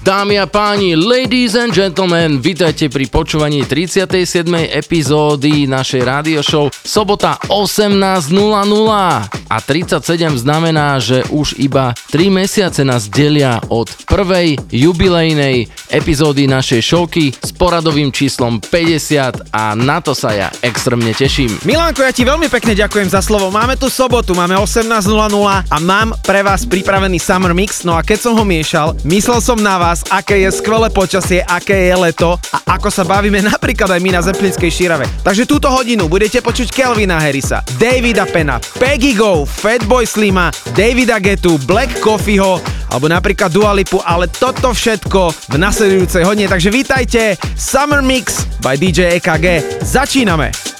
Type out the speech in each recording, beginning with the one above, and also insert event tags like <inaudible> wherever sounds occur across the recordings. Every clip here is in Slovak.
Dámy a páni, ladies and gentlemen, vítajte pri počúvaní 37. epizódy našej rádio show sobota 18.00 a 37 znamená, že už iba 3 mesiace nás delia od prvej jubilejnej epizódy našej showky s poradovým číslom 50 a na to sa ja extrémne teším. Milanko, ja ti veľmi pekne ďakujem za slovo. Máme tu sobotu, máme 18.00 a mám pre vás pripravený Summer Mix, no a keď som ho miešal, myslel som na vás, aké je skvelé počasie, aké je leto a ako sa bavíme napríklad aj my na Zemplínskej šírave. Takže túto hodinu budete počuť Kelvina Harrisa, Davida Pena, Peggy Go, Fatboy Slima, Davida Getu, Black Coffeeho alebo napríklad Dua Lipu, ale toto všetko v nasledujúcej hodine. Takže vítajte, Summer Mix by DJ EKG. Začíname!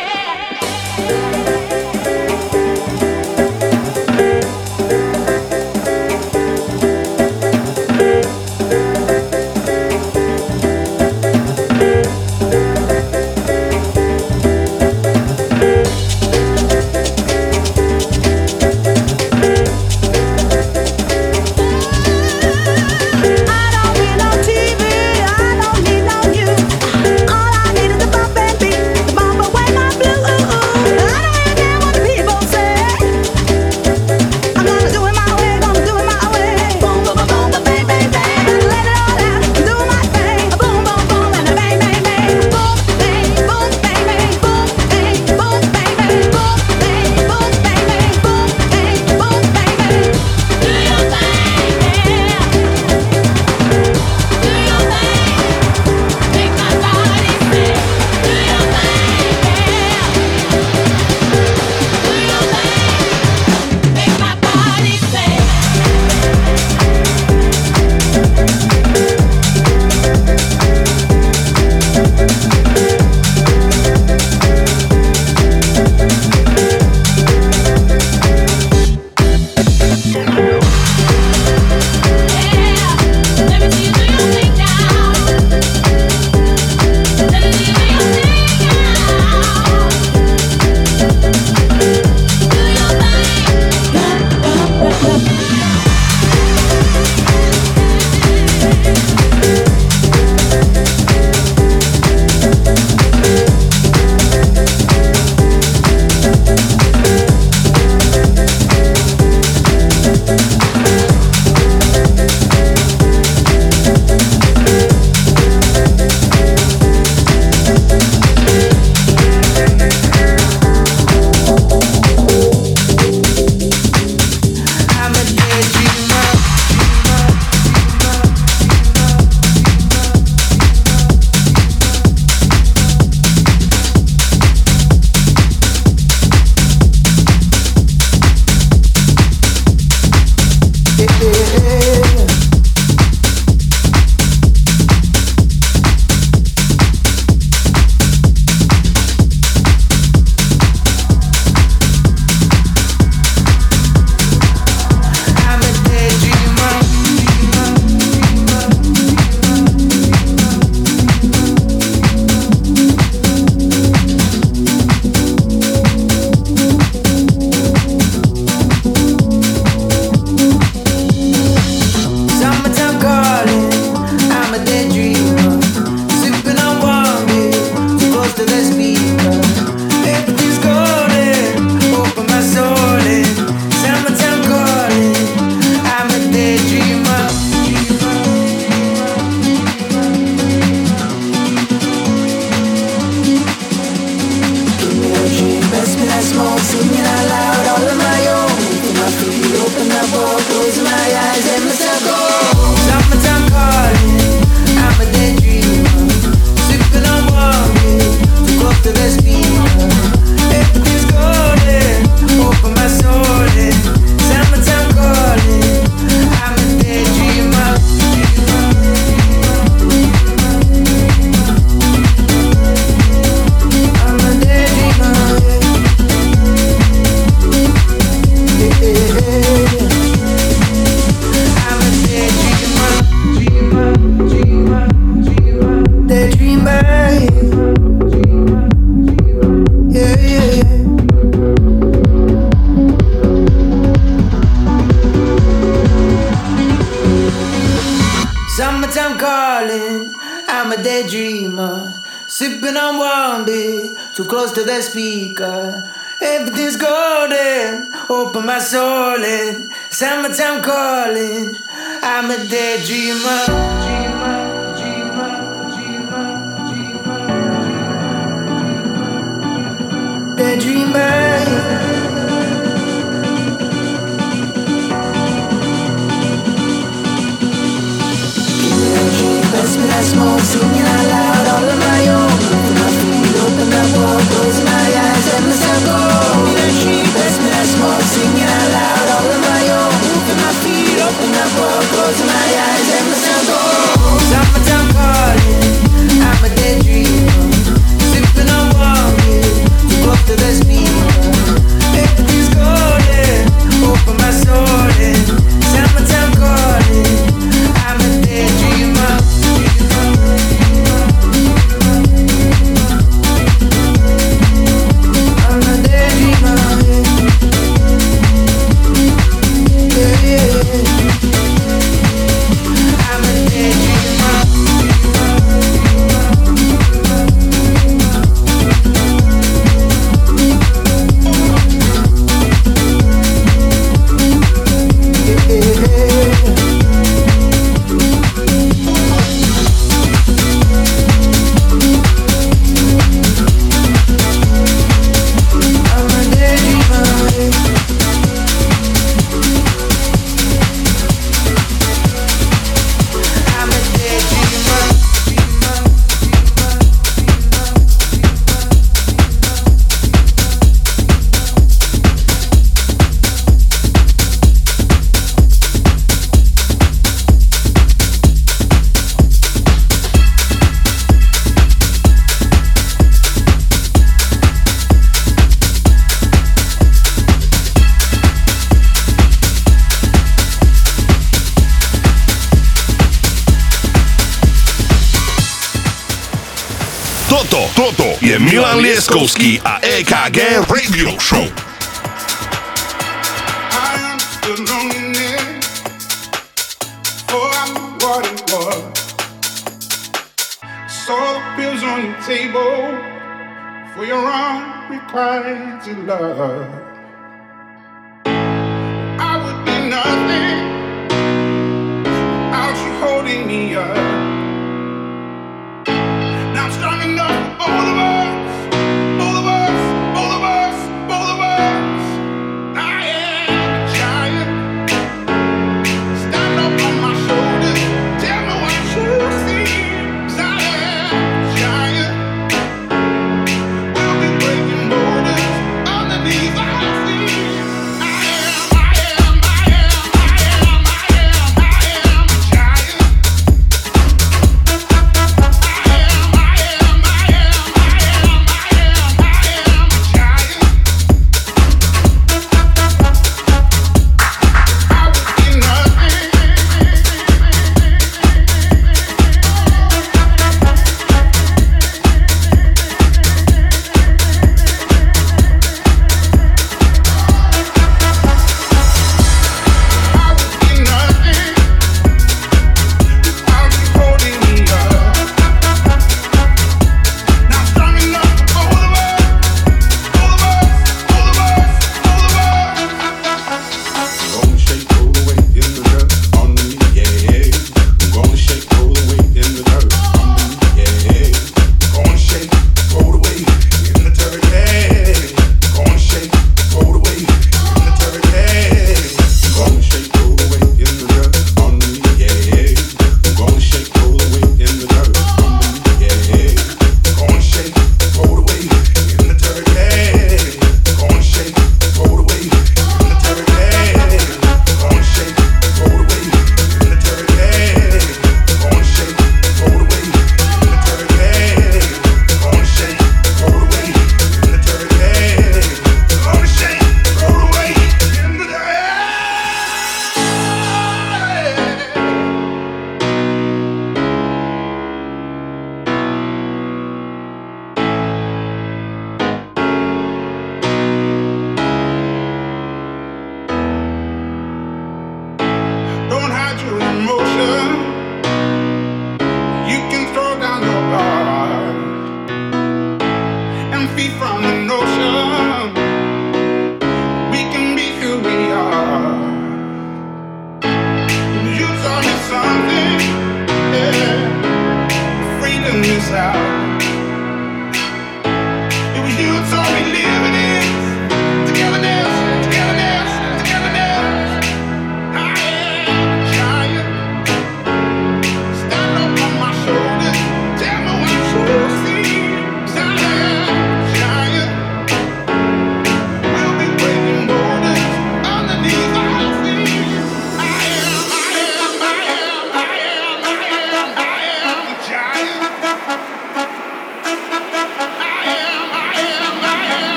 Lieskovský a EKG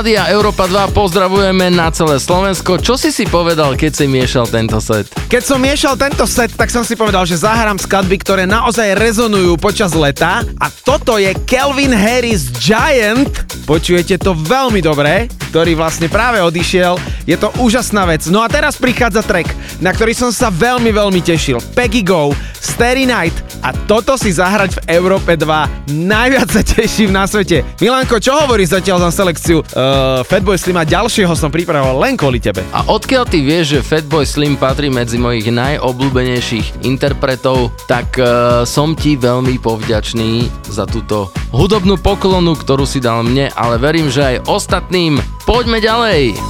Rádia Európa 2 pozdravujeme na celé Slovensko. Čo si si povedal, keď si miešal tento set? Keď som miešal tento set, tak som si povedal, že zahrám skladby, ktoré naozaj rezonujú počas leta a toto je Kelvin Harris Giant. Počujete to veľmi dobre, ktorý vlastne práve odišiel. Je to úžasná vec. No a teraz prichádza track, na ktorý som sa veľmi, veľmi tešil. Peggy Go, Starry Night a toto si zahrať v Európe 2. Najviac sa teším na svete. Milanko, čo hovoríš zatiaľ za selekciu? Uh, Fatboy Slim a ďalšieho som pripravoval len kvôli tebe. A odkiaľ ty vieš, že Fatboy Slim patrí medzi mojich najobľúbenejších interpretov, tak uh, som ti veľmi povďačný za túto hudobnú poklonu, ktorú si dal mne, ale verím, že aj ostatným. Poďme ďalej!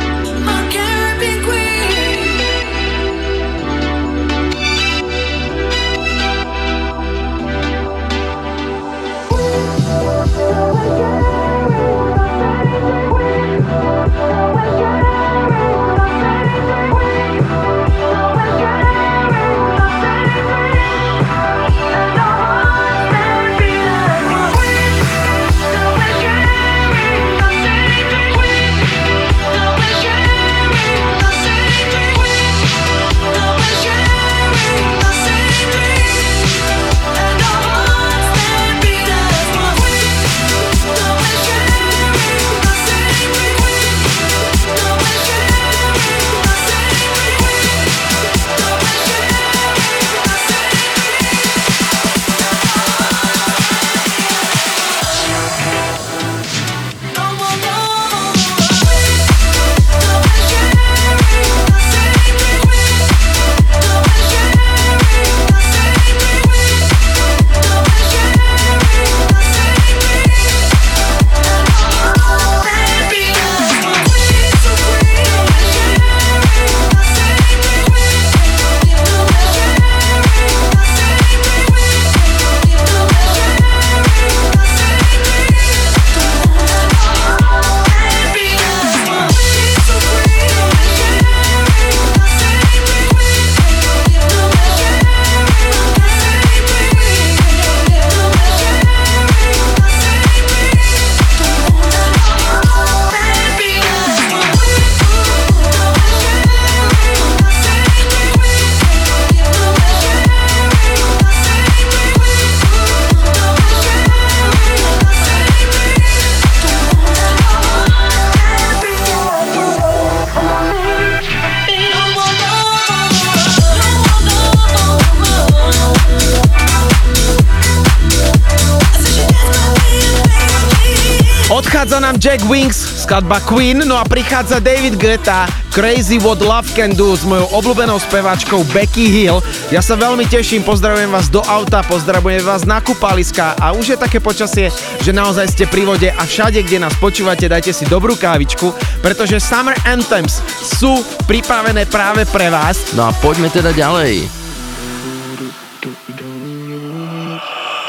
Jack Wings, skladba Queen, no a prichádza David Guetta, Crazy What Love Can Do s mojou obľúbenou speváčkou Becky Hill. Ja sa veľmi teším, pozdravujem vás do auta, pozdravujem vás na kúpaliska a už je také počasie, že naozaj ste pri vode a všade, kde nás počúvate, dajte si dobrú kávičku, pretože Summer Anthems sú pripravené práve pre vás. No a poďme teda ďalej.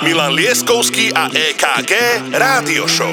Milan Lieskovský a EKG Rádio Show.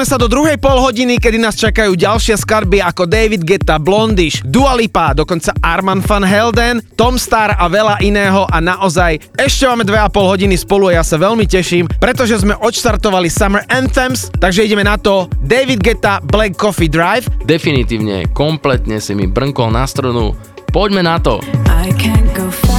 Sme sa do druhej polhodiny, kedy nás čakajú ďalšie skladby ako David Guetta, Blondish, Dua Lipa, dokonca Arman van Helden, Tom Star a veľa iného a naozaj ešte máme 2,5 hodiny spolu a ja sa veľmi teším, pretože sme odštartovali Summer Anthems, takže ideme na to David Guetta, Black Coffee Drive, Definitívne, kompletne si mi brnkol na strunu. Poďme na to. I can't go fast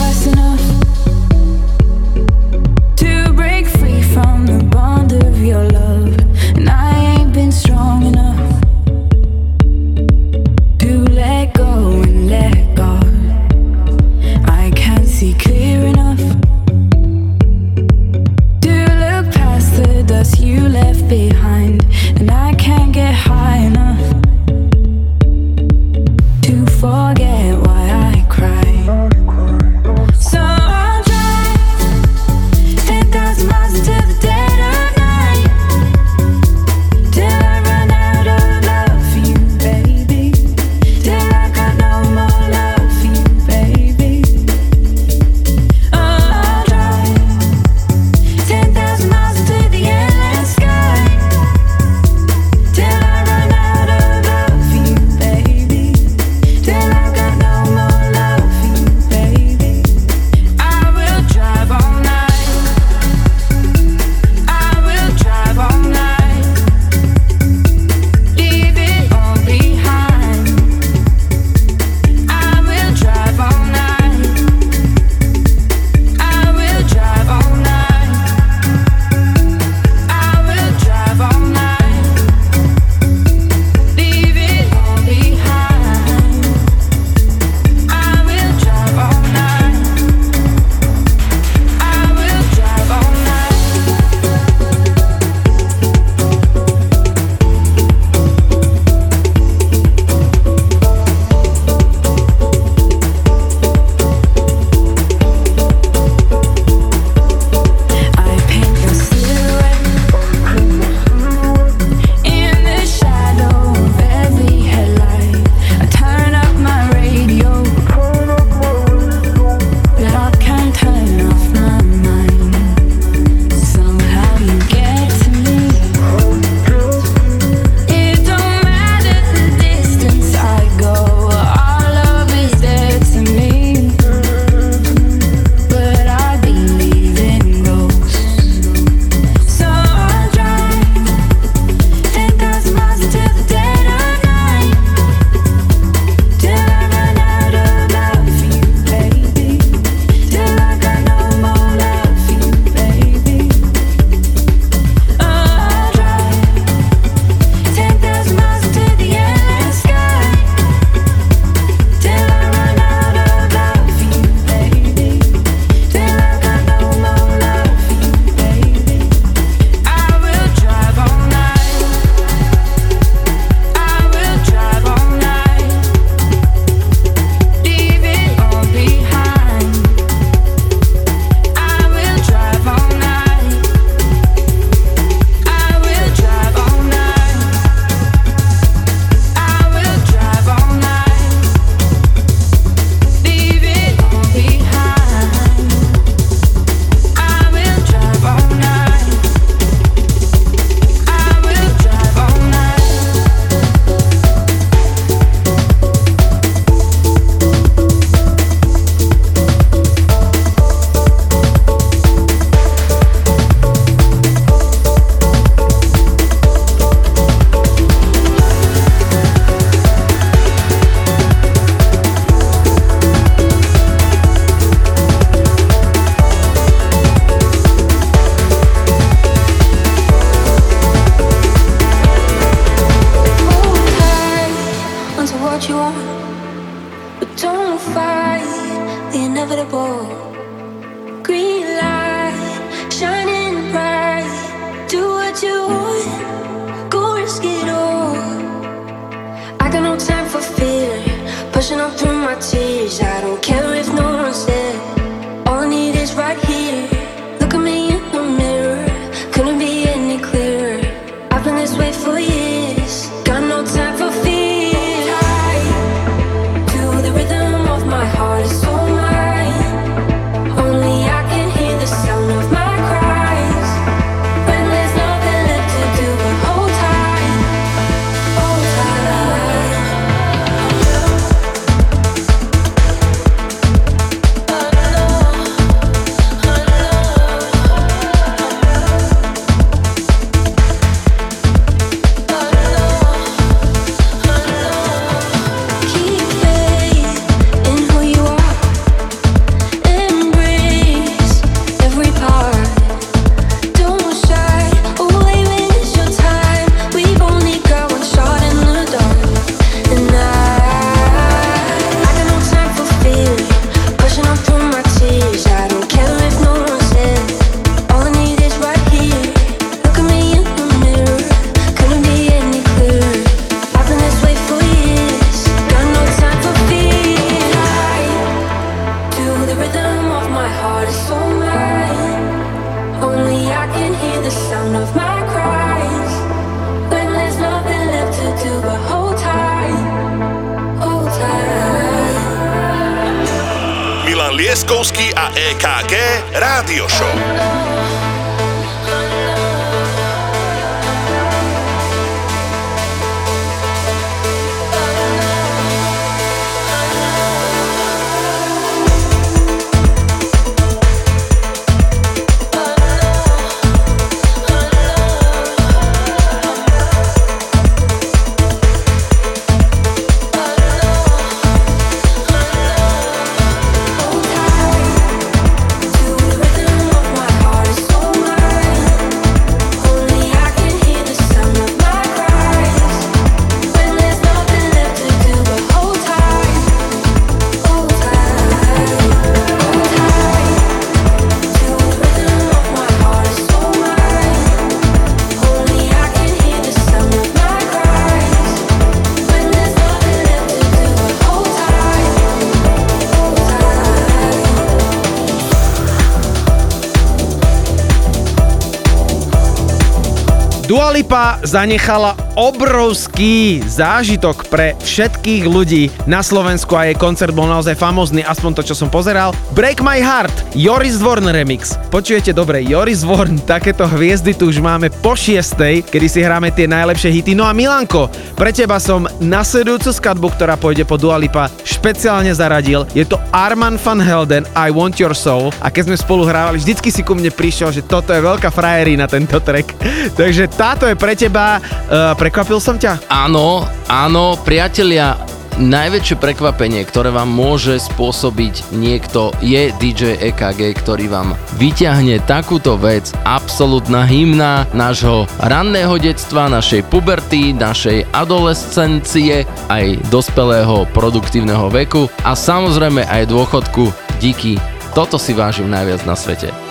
Dua Lipa zanechala obrovský zážitok pre všetkých ľudí na Slovensku a jej koncert bol naozaj famózny, aspoň to, čo som pozeral. Break My Heart, Joris Dvorn remix. Počujete dobre, Joris Dvorn, takéto hviezdy tu už máme po šiestej, kedy si hráme tie najlepšie hity. No a Milanko, pre teba som nasledujúcu skladbu, ktorá pôjde po Dua Lipa, špeciálne zaradil. Je to Arman van Helden, I Want Your Soul. A keď sme spolu hrávali, vždycky si ku mne prišiel, že toto je veľká frajerina, tento track. <laughs> Takže táto je pre teba. Uh, prekvapil som ťa? Áno, áno, priatelia, najväčšie prekvapenie, ktoré vám môže spôsobiť niekto, je DJ EKG, ktorý vám vyťahne takúto vec, absolútna hymna nášho ranného detstva, našej puberty, našej adolescencie, aj dospelého produktívneho veku a samozrejme aj dôchodku. Díky, toto si vážim najviac na svete.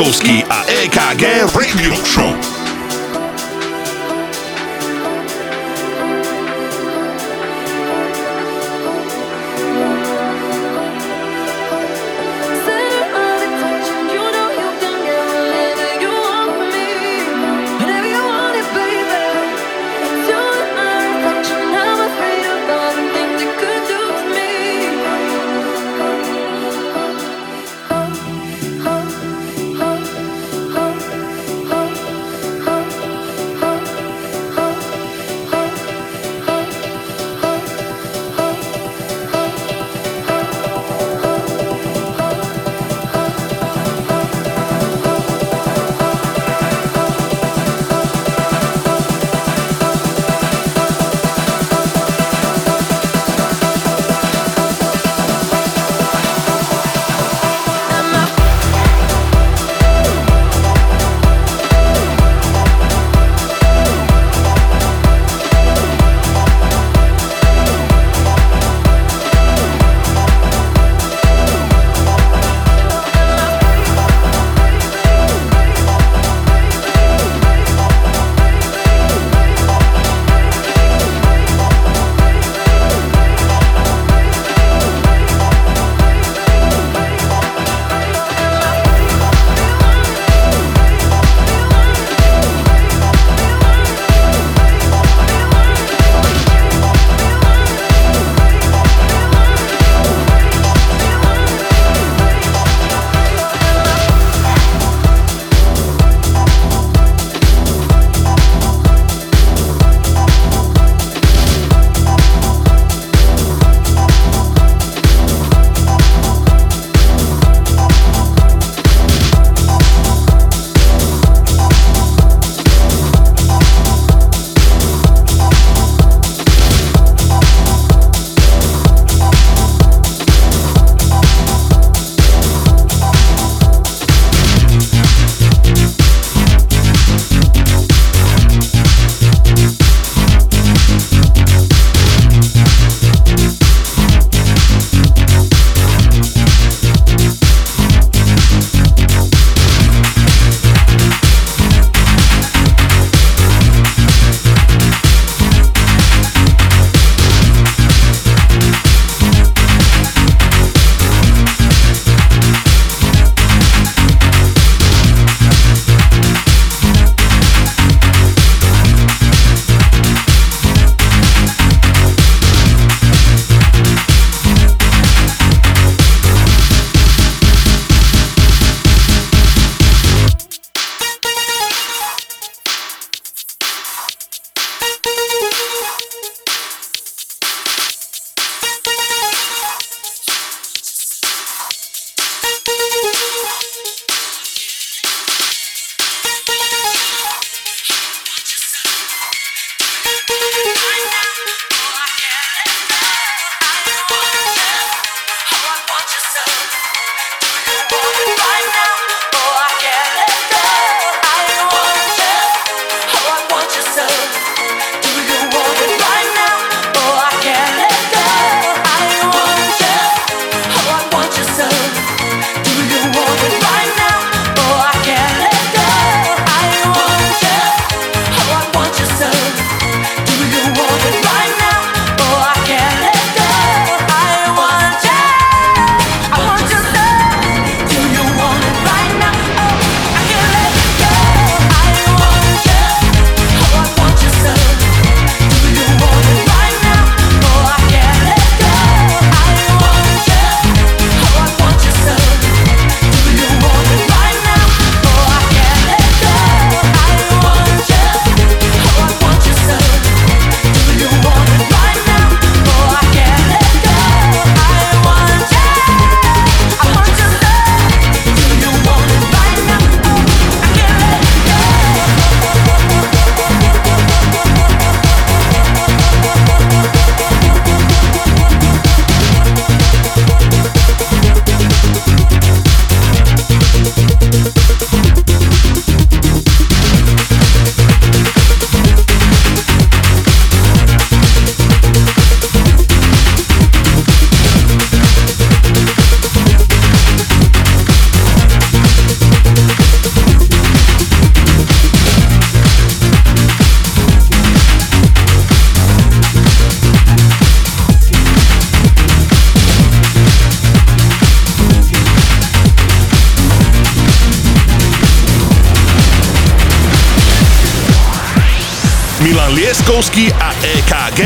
Milan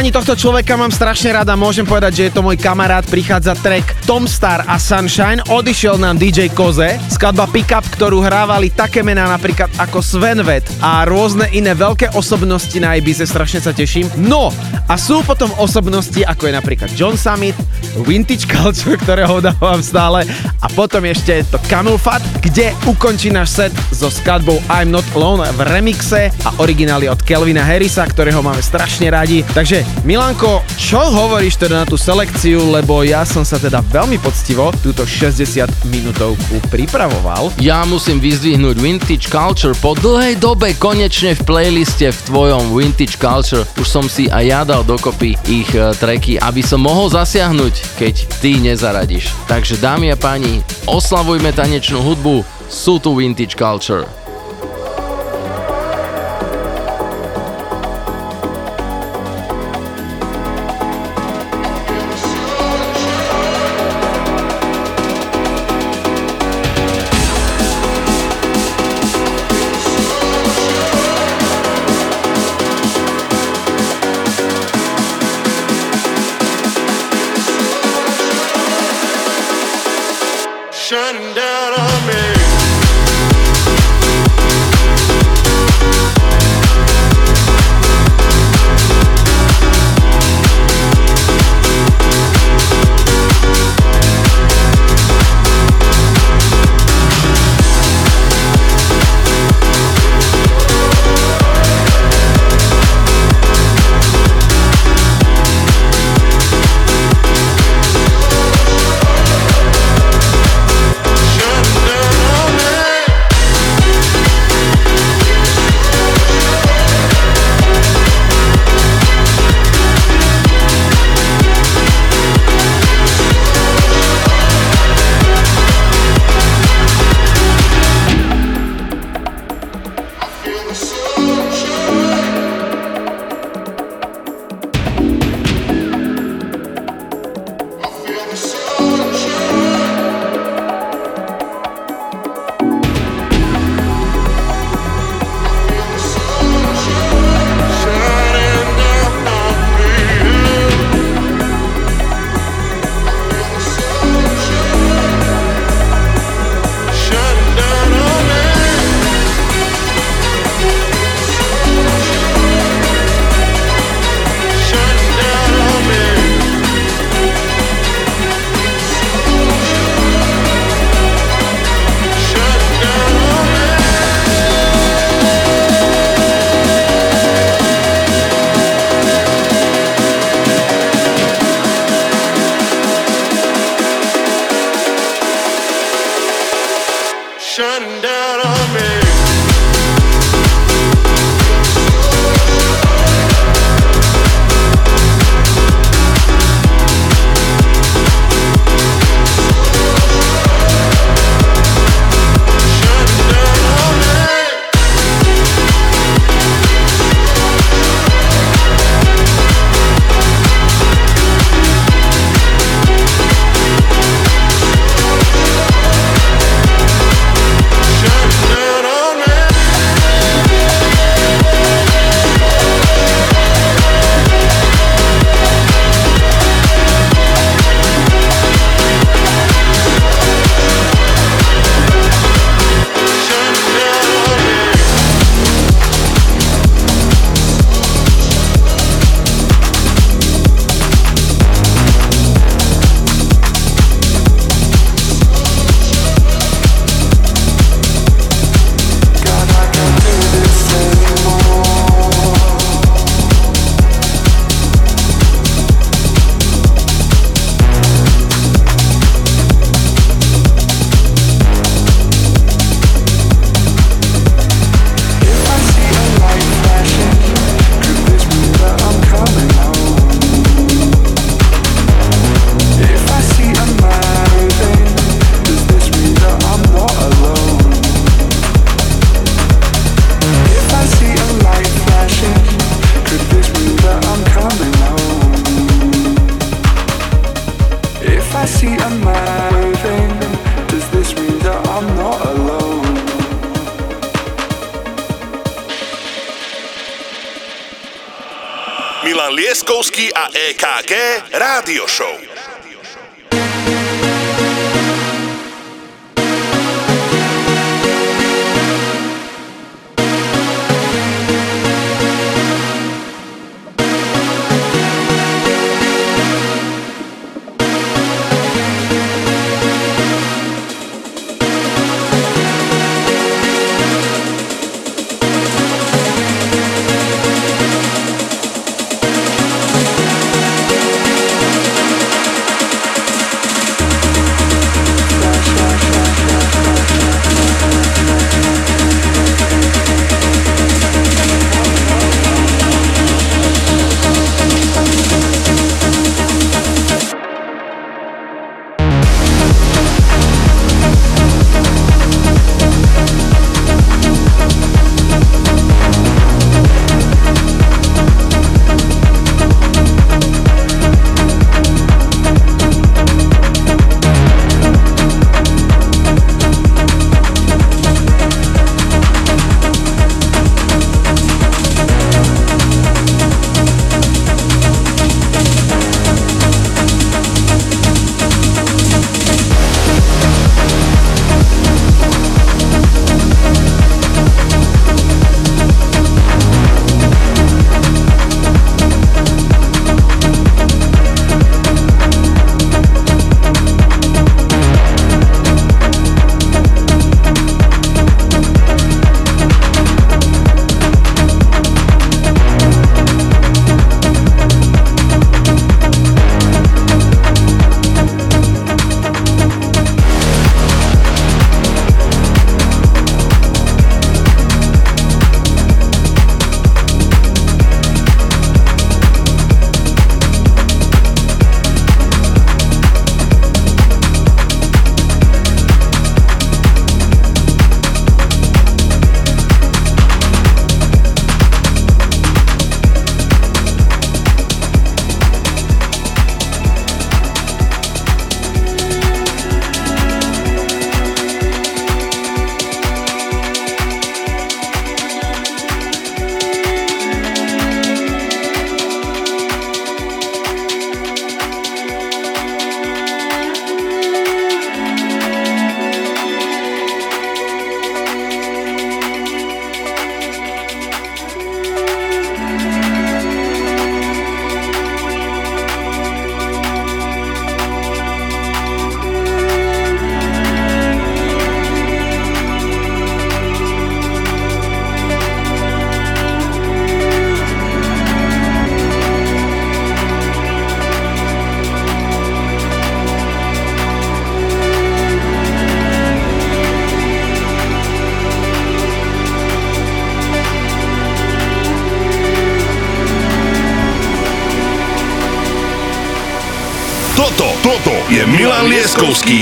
Páni, tohto človeka mám strašne rada, môžem povedať, že je to môj kamarát, prichádza track Tom Star a Sunshine, odišiel nám DJ Koze, skladba Pickup, ktorú hrávali také mená napríklad ako Sven Vet a rôzne iné veľké osobnosti na Ibize, strašne sa teším. No, a sú potom osobnosti ako je napríklad John Summit, Vintage Culture, ktorého dávam stále a potom ešte to Camel Fat, kde ukončí náš set so skladbou I'm Not Alone v remixe a originály od Kelvina Harrisa, ktorého máme strašne radi. Takže Milanko, čo hovoríš teda na tú selekciu, lebo ja som sa teda veľmi poctivo túto 60 minútovku pripravoval. Ja musím vyzdvihnúť Vintage Culture po dlhej dobe konečne v playliste v tvojom Vintage Culture. Už som si aj ja dal dokopy ich e, tracky, aby som mohol zasiahnuť, keď ty nezaradíš. Takže dámy a páni, oslavujme tanečnú hudbu, sú tu Vintage Culture. Milan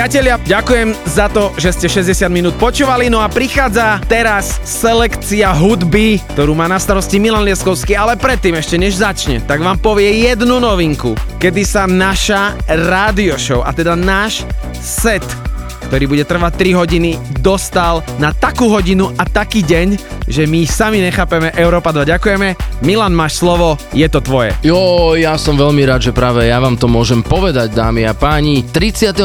Priatelia, ďakujem za to, že ste 60 minút počúvali, no a prichádza teraz selekcia hudby, ktorú má na starosti Milan Lieskovský, ale predtým ešte než začne, tak vám povie jednu novinku, kedy sa naša rádio show, a teda náš set, ktorý bude trvať 3 hodiny, dostal na takú hodinu a taký deň, že my sami nechápeme Európa 2. Ďakujeme. Milan, máš slovo, je to tvoje. Jo, ja som veľmi rád, že práve ja vám to môžem povedať, dámy a páni. 36.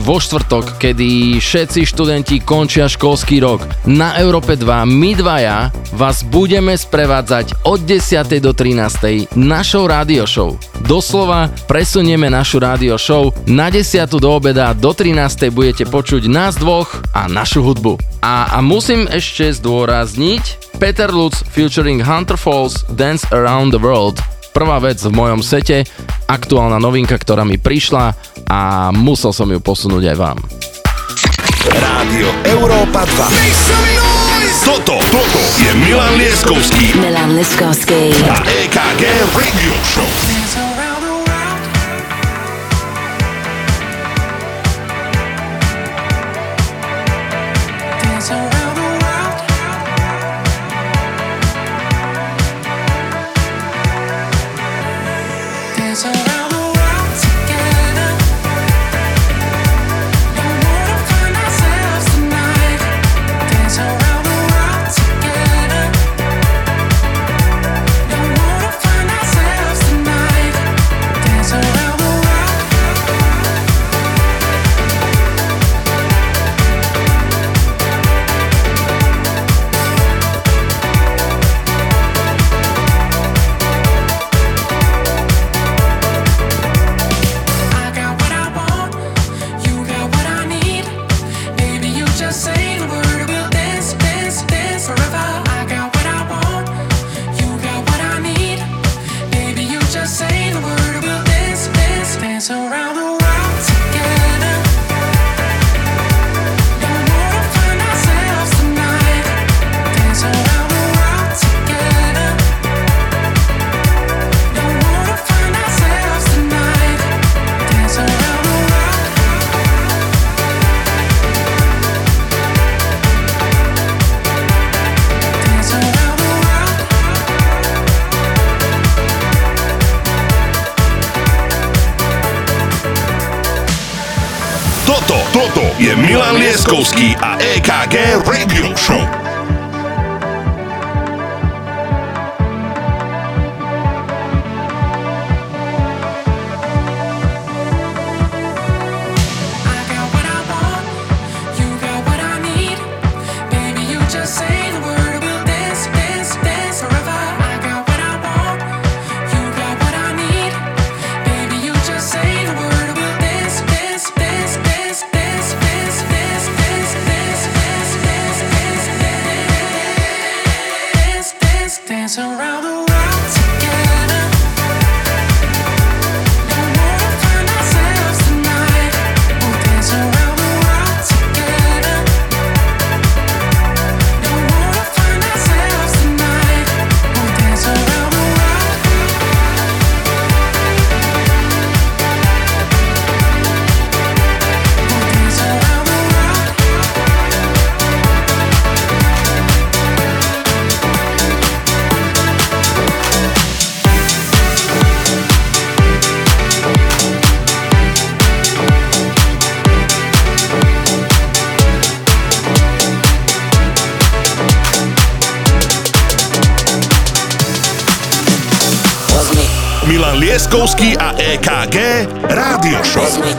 vo štvrtok, kedy všetci študenti končia školský rok, na Európe 2 my dvaja vás budeme sprevádzať od 10. do 13. našou rádio show. Doslova presunieme našu rádio show na 10. do obeda do 13. budete počuť nás dvoch a našu hudbu. A, a musím ešte zdôrazniť, Peter Lutz featuring Hunter Falls Dance Around the World. Prvá vec v mojom sete, aktuálna novinka, ktorá mi prišla a musel som ju posunúť aj vám. Rádio Európa 2. Toto, toto je Milan Lieskovský Milan Liskovsky. a EKG Radio Show. G. Rádio Show.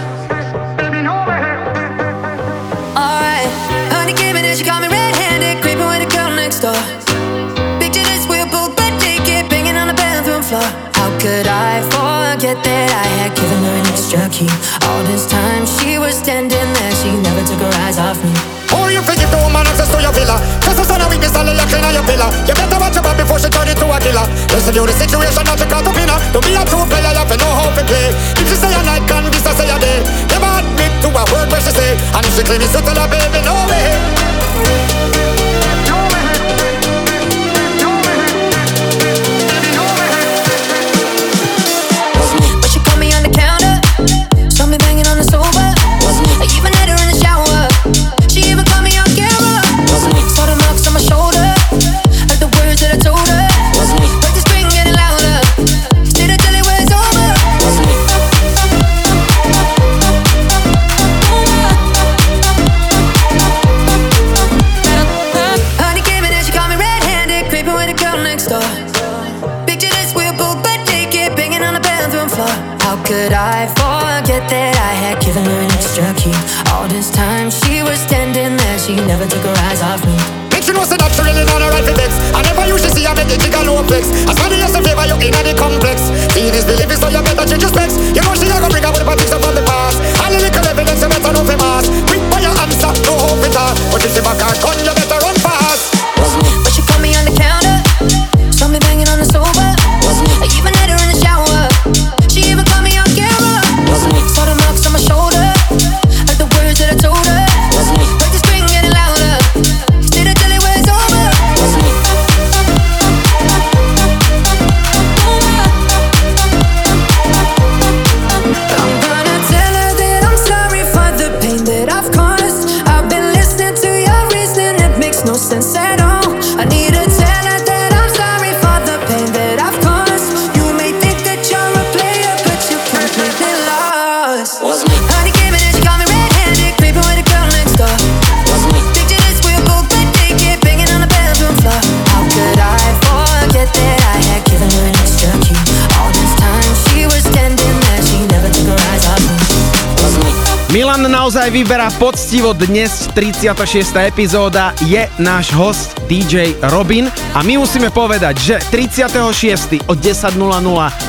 poctivo dnes 36. epizóda je náš host DJ Robin a my musíme povedať, že 36. o 10.00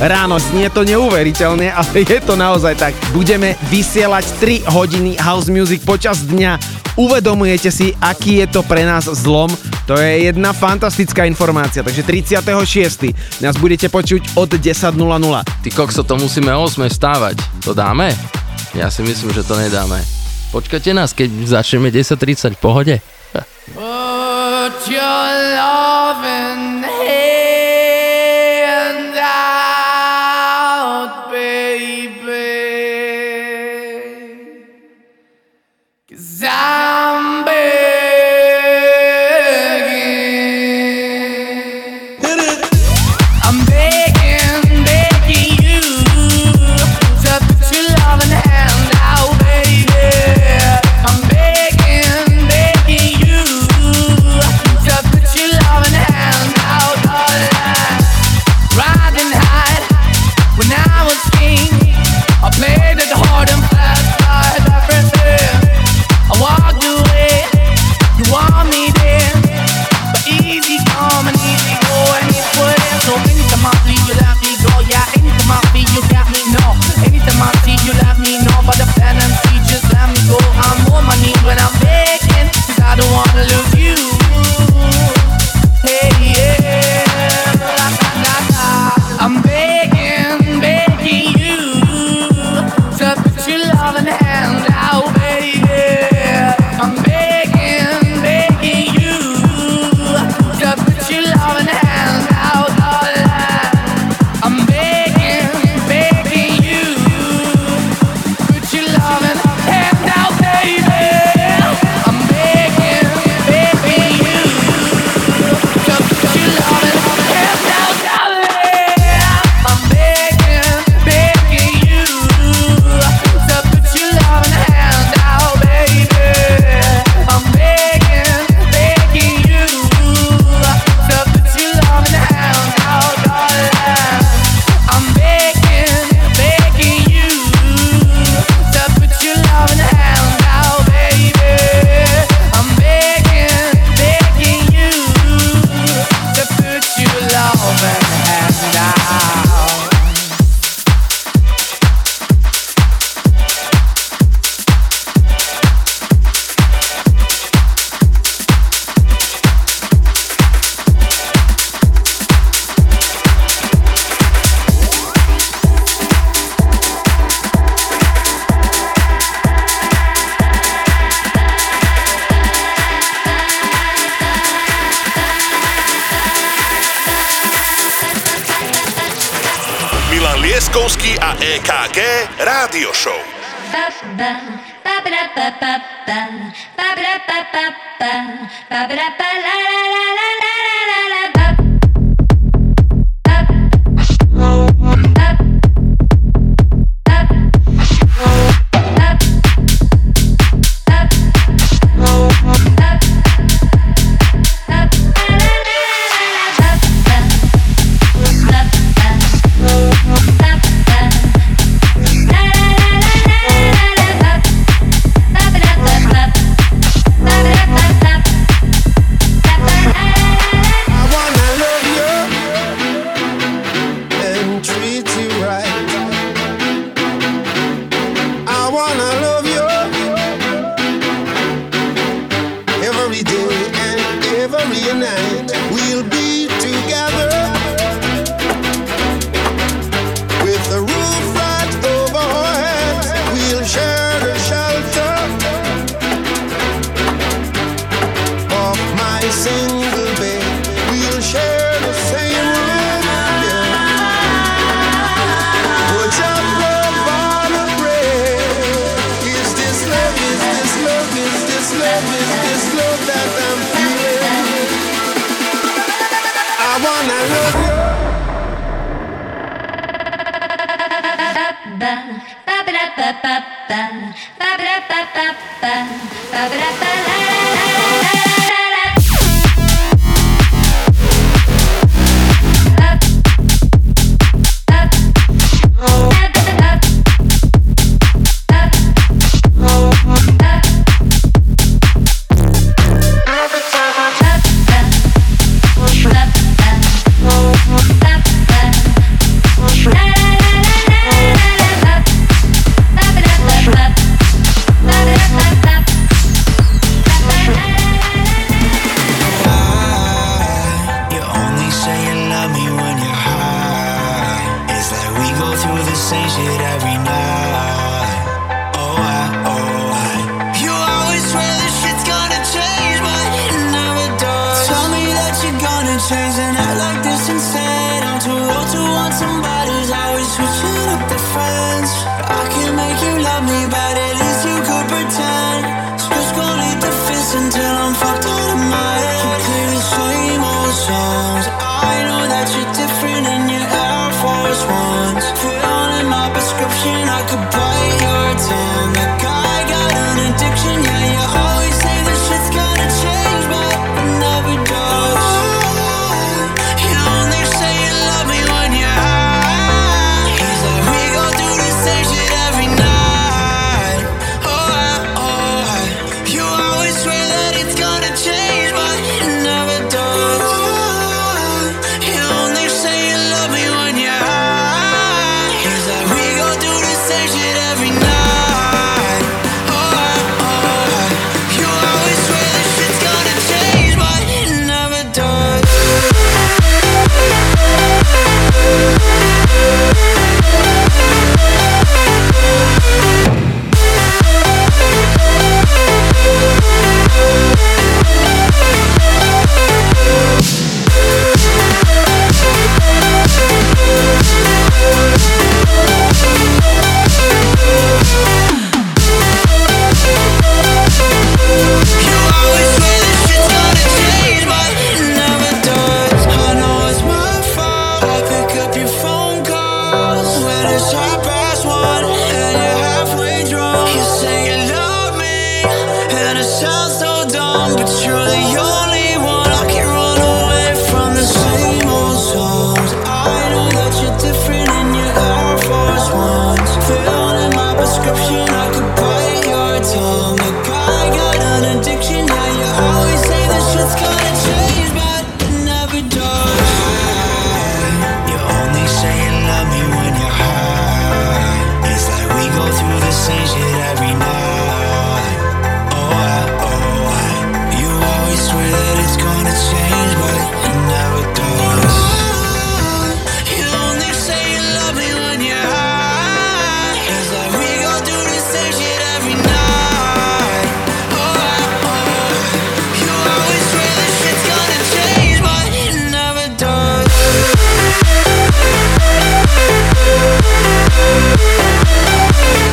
ráno znie to neuveriteľne, ale je to naozaj tak. Budeme vysielať 3 hodiny house music počas dňa. Uvedomujete si, aký je to pre nás zlom? To je jedna fantastická informácia, takže 36. nás budete počuť od 10.00. Ty kokso, to musíme 8 stávať. To dáme? Ja si myslím, že to nedáme. Počkajte nás, keď začneme 10.30, v pohode? Put your love in here. Rádio Show.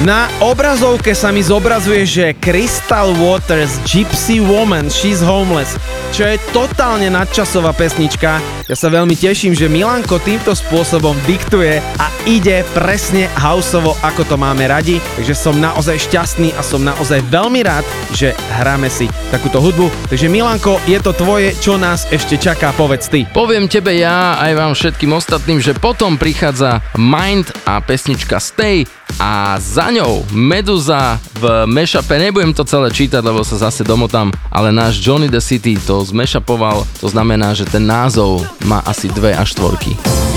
Na obrazovke sa mi zobrazuje, že Crystal Waters Gypsy Woman She's Homeless, čo je totálne nadčasová pesnička. Ja sa veľmi teším, že Milanko týmto spôsobom diktuje a ide presne houseovo, ako to máme radi. Takže som naozaj šťastný a som naozaj veľmi rád, že hráme si takúto hudbu. Takže Milanko, je to tvoje, čo nás ešte čaká, povedz ty. Poviem tebe ja aj vám všetkým ostatným, že potom prichádza Mind a pesnička Stay a za ňou Meduza v mashupe, nebudem to celé čítať, lebo sa zase domotám, ale náš Johnny the City to zmashupoval, to znamená, že ten názov má asi dve až štvorky.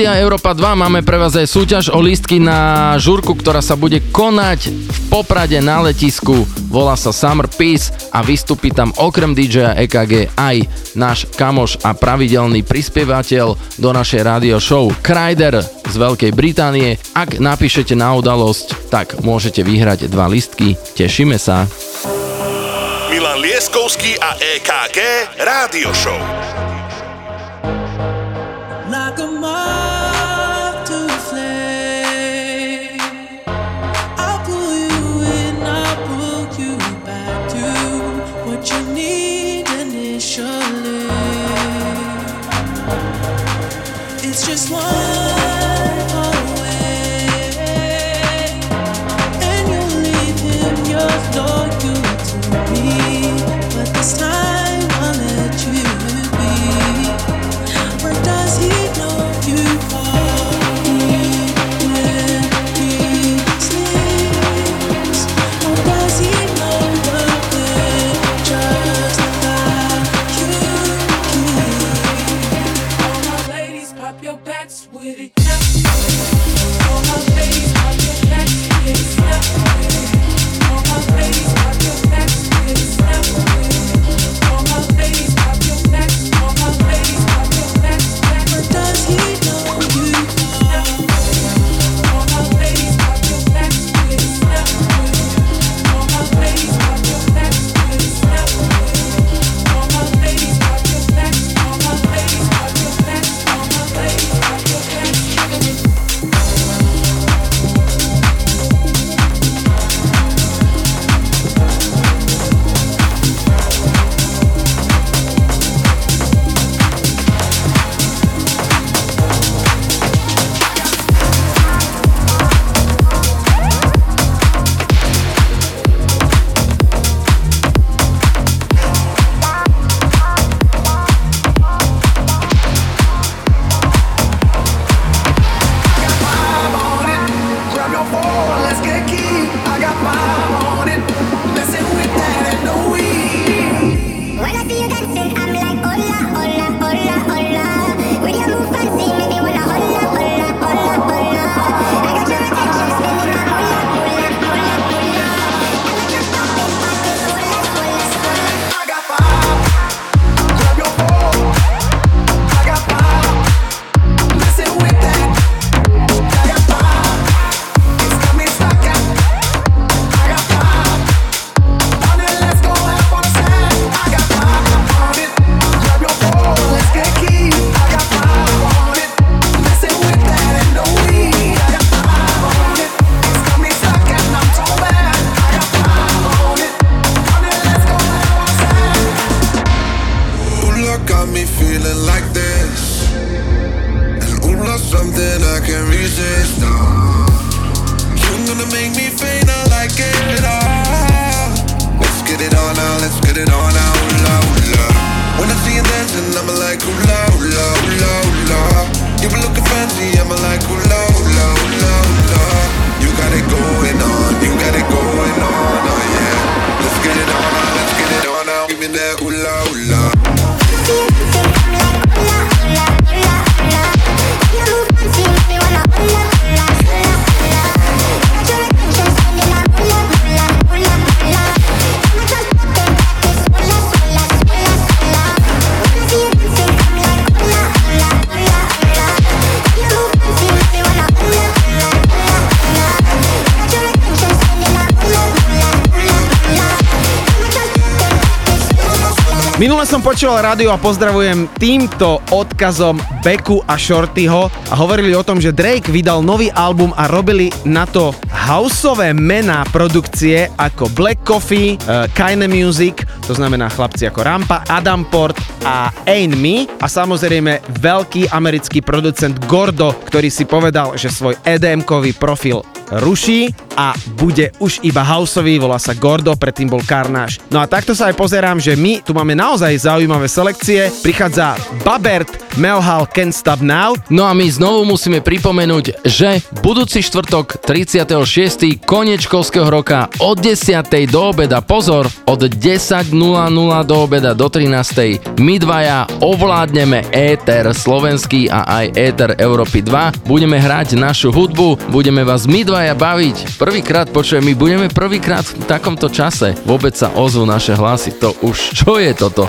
Rádia Európa 2 máme pre vás aj súťaž o lístky na žurku, ktorá sa bude konať v Poprade na letisku. Volá sa Summer Peace a vystupí tam okrem DJ EKG aj náš kamoš a pravidelný prispievateľ do našej rádio show Kryder z Veľkej Británie. Ak napíšete na udalosť, tak môžete vyhrať dva listky. Tešíme sa. Milan Lieskovský a EKG Rádio Show. Feeling like this. And ooh, Lord, something I can't resist. Ah. You're gonna make me faint, I like it. Ah. Let's get it on now, let's get it on now. Ooh, la, ooh, la. When I see you dancing, I'm like, ooh, la, ooh, la, ooh, la, la. You been looking fancy, I'm like, ooh, la, ooh, la, ooh, la, la. You got it going on, you got it going on, oh yeah. Let's get it on let's get it on now. Give me that ooh, la, ooh, Minule som počúval rádio a pozdravujem týmto odkazom Beku a Shortyho a hovorili o tom, že Drake vydal nový album a robili na to houseové mená produkcie ako Black Coffee, uh, Kine Music, to znamená chlapci ako Rampa, Adam Port a Ain Me a samozrejme veľký americký producent Gordo, ktorý si povedal, že svoj EDM-kový profil ruší a bude už iba houseový, volá sa Gordo, predtým bol Carnage. No a takto sa aj pozerám, že my tu máme naozaj zaujímavé selekcie. Prichádza Babert, Melhal, Can't Stop Now. No a my znovu musíme pripomenúť, že budúci štvrtok 36. koniec školského roka od 10. do obeda, pozor, od 10.00 do obeda do 13. My dvaja ovládneme éter slovenský a aj éter Európy 2. Budeme hrať našu hudbu, budeme vás my dvaja baviť. Prvýkrát počujem, my budeme prvýkrát v takomto čase. Vôbec sa ozvú naše hlasy. To už, čo je toto?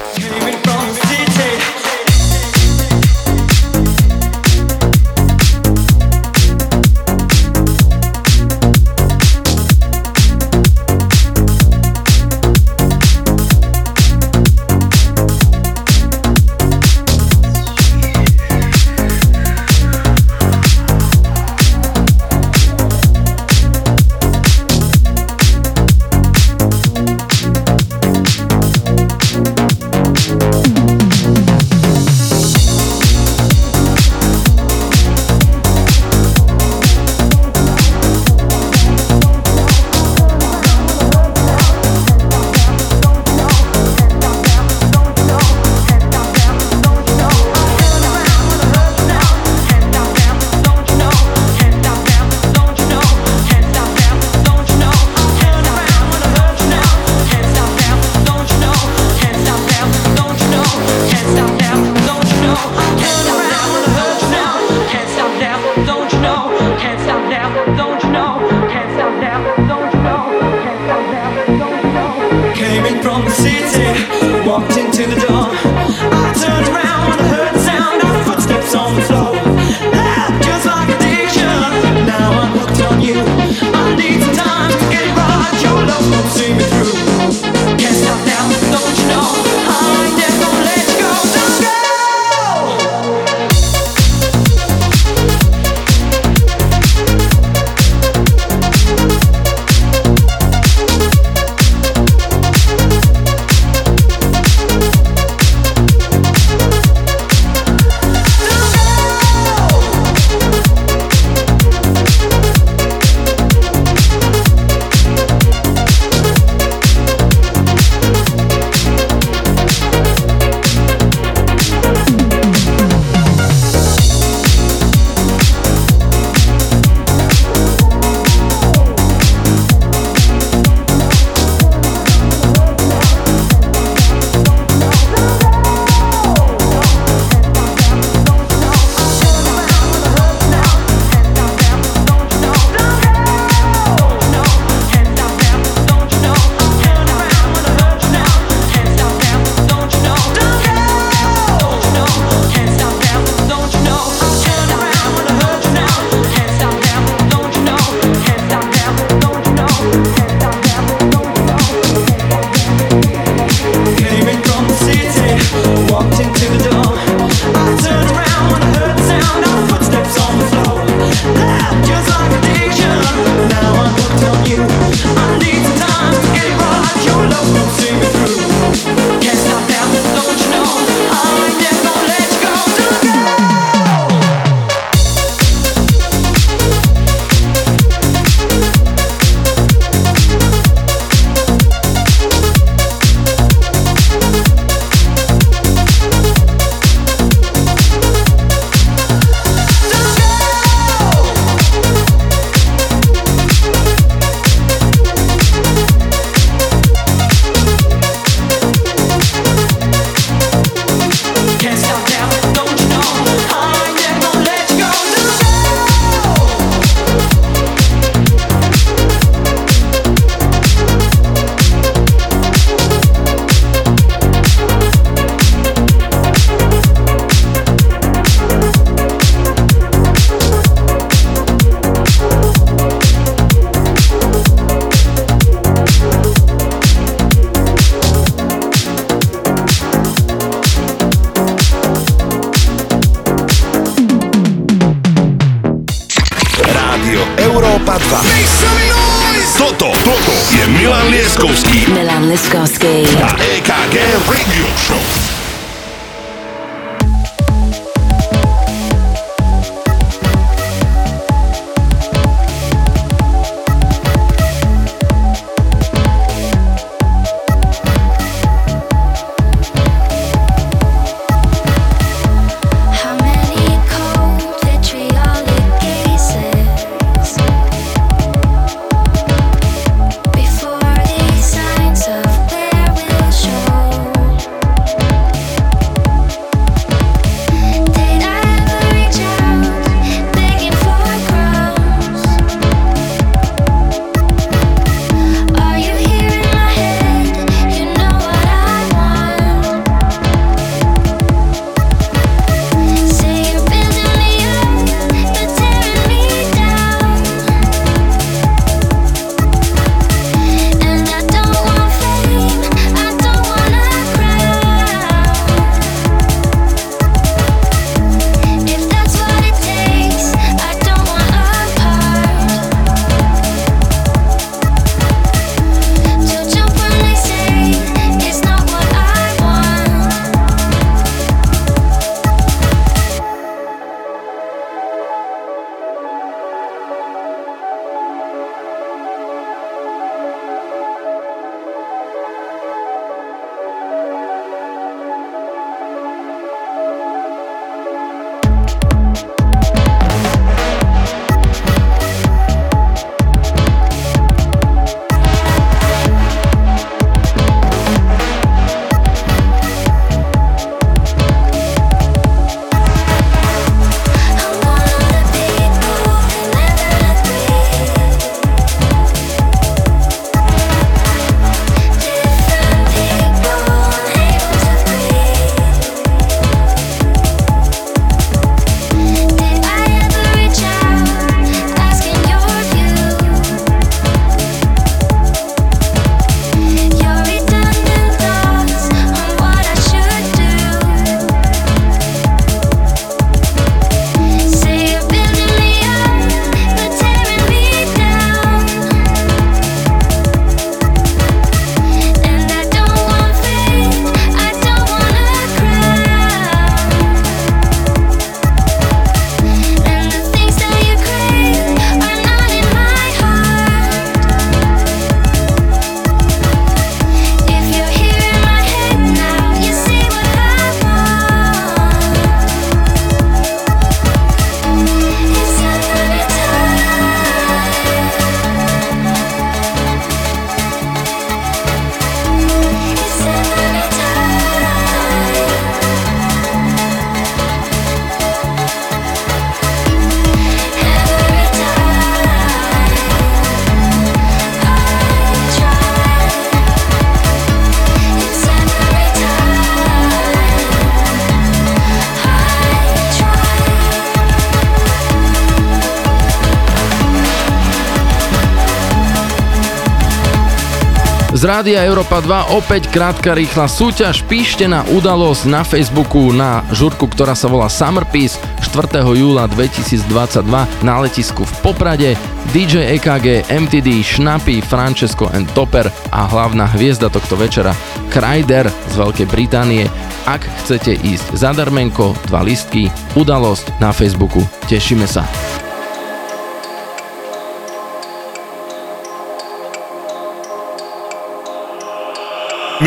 Rádia Európa 2 opäť krátka rýchla súťaž. Píšte na udalosť na Facebooku na žurku, ktorá sa volá Summer Peace 4. júla 2022 na letisku v Poprade. DJ EKG, MTD, Šnapy, Francesco and Topper a hlavná hviezda tohto večera Kryder z Veľkej Británie. Ak chcete ísť zadarmenko, dva listky, udalosť na Facebooku. Tešíme sa.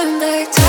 Turn back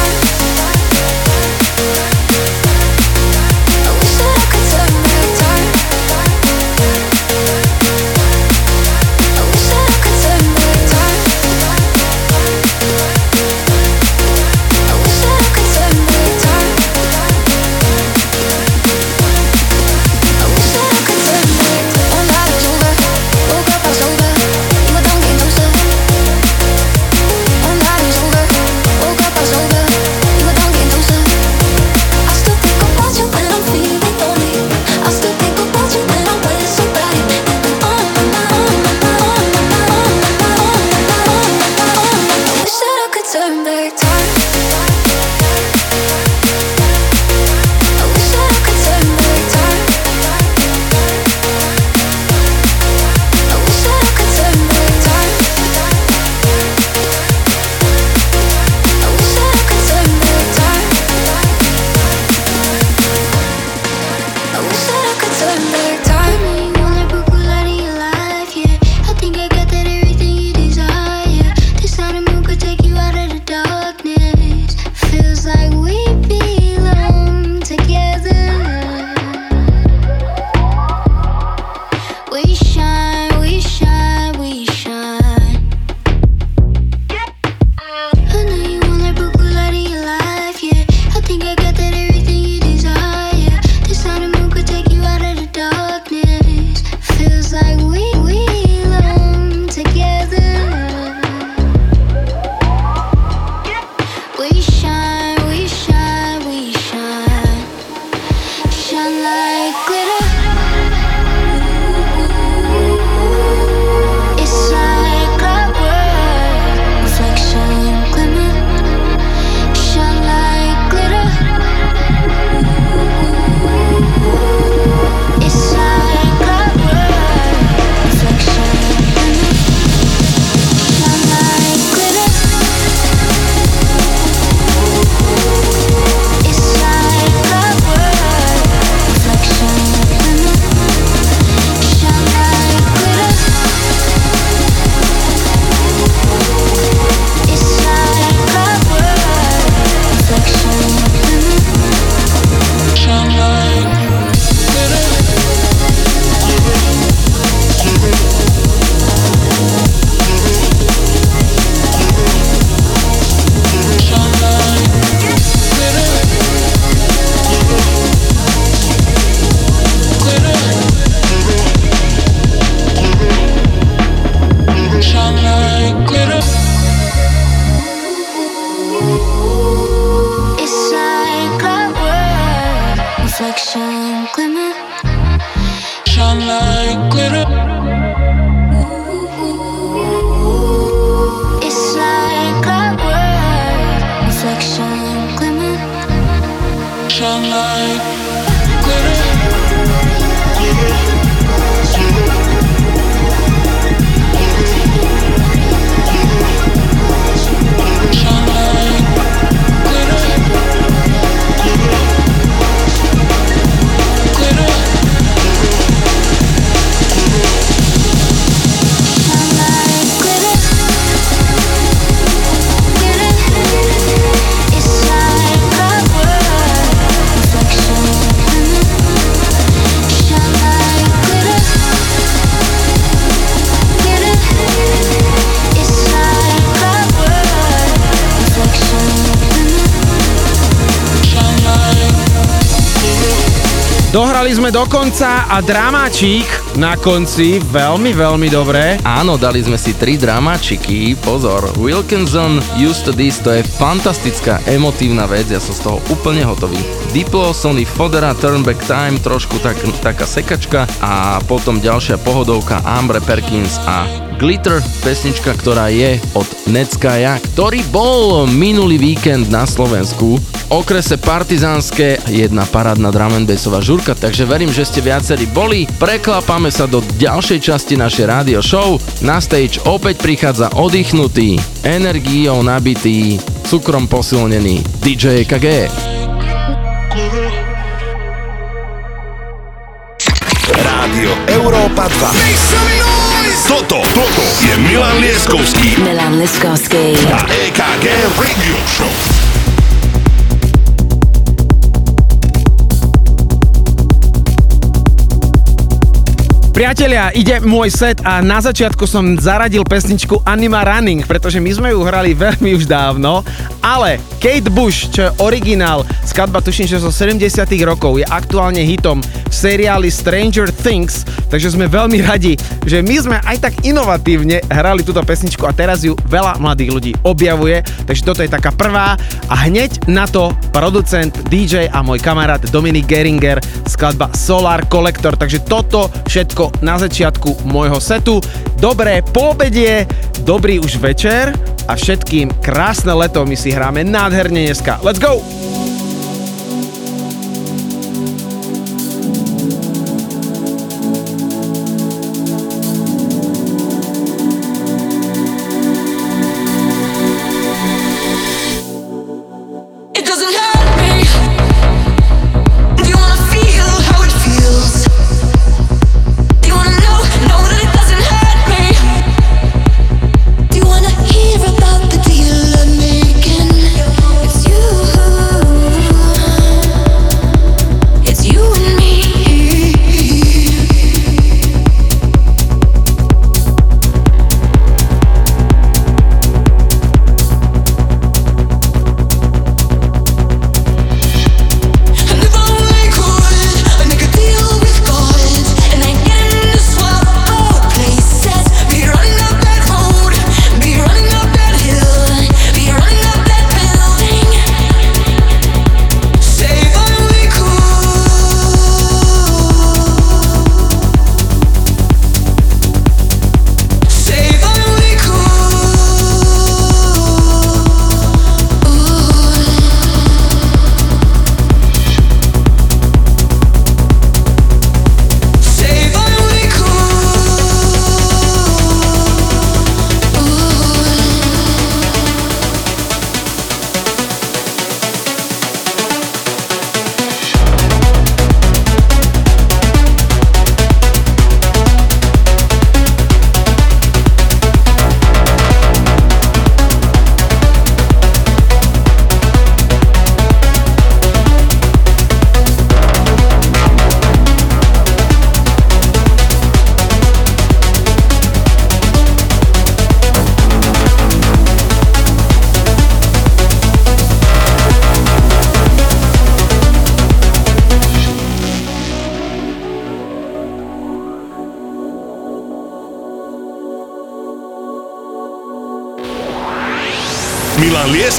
konca a dramáčik na konci. Veľmi, veľmi dobré. Áno, dali sme si tri dramačiky, pozor, Wilkinson Used to This, to je fantastická emotívna vec, ja som z toho úplne hotový. Diplo, Sony Fodera, Turn Back Time, trošku tak, taká sekačka. A potom ďalšia pohodovka Ambre Perkins a Glitter, pesnička, ktorá je od Neckaja, ktorý bol minulý víkend na Slovensku okrese Partizánske, jedna parádna drum and bassová žurka, takže verím, že ste viacerí boli. Preklapame sa do ďalšej časti našej rádio show. Na stage opäť prichádza oddychnutý, energiou nabitý, cukrom posilnený DJ EKG. Rádio Európa 2. Toto, toto je Milan Lieskovský Milan Liskovský. a EKG Radio Show. Priatelia, ide môj set a na začiatku som zaradil pesničku Anima Running, pretože my sme ju hrali veľmi už dávno, ale Kate Bush, čo je originál, skladba tuším, že zo 70 rokov, je aktuálne hitom v seriáli Stranger Things, takže sme veľmi radi, že my sme aj tak inovatívne hrali túto pesničku a teraz ju veľa mladých ľudí objavuje, takže toto je taká prvá a hneď na to producent, DJ a môj kamarát Dominik Geringer, skladba Solar Collector, takže toto všetko na začiatku môjho setu. Dobré poobedie, dobrý už večer a všetkým krásne leto, my si hráme nádherne dneska. Let's go!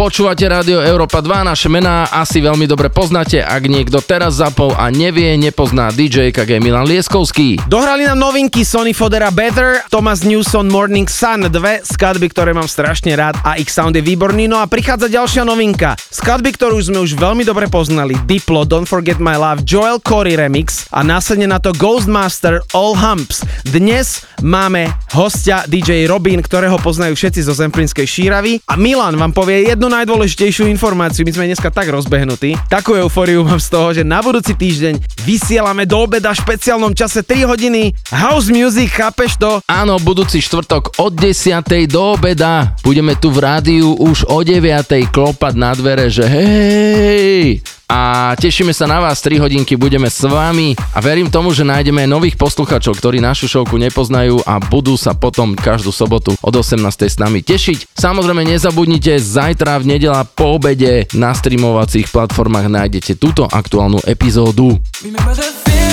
Počúvate rádio Európa 2, naše mená asi veľmi dobre poznáte. Ak niekto teraz zapol a nevie, nepozná DJ KG Milan Lieskovský. Dohrali nám novinky Sony Fodera Better, Thomas Newson Morning Sun, dve skladby, ktoré mám strašne rád a ich sound je výborný. No a prichádza ďalšia novinka. Skladby, ktorú sme už veľmi dobre poznali. Diplo, Don't Forget My Love, Joel Corey remix a následne na to Ghostmaster All Humps. Dnes máme hostia DJ Robin, ktorého poznajú všetci zo Zemplínskej šíravy a Milan vám povie jednu najdôležitejšiu informáciu. My sme dneska tak rozbehnutí. Takú eufóriu mám z toho, že na budúci týždeň vysielame do obeda v špeciálnom čase 3 hodiny House Music, chápeš to? Áno, budúci štvrtok od 10. do obeda. Budeme tu v rádiu už o 9. klopať na dvere, že hej, a tešíme sa na vás, 3 hodinky budeme s vami a verím tomu, že nájdeme nových posluchačov, ktorí našu šovku nepoznajú a budú sa potom každú sobotu od 18. s nami tešiť. Samozrejme nezabudnite, zajtra v nedela po obede na streamovacích platformách nájdete túto aktuálnu epizódu. Remember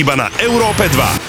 Iba na Európe 2.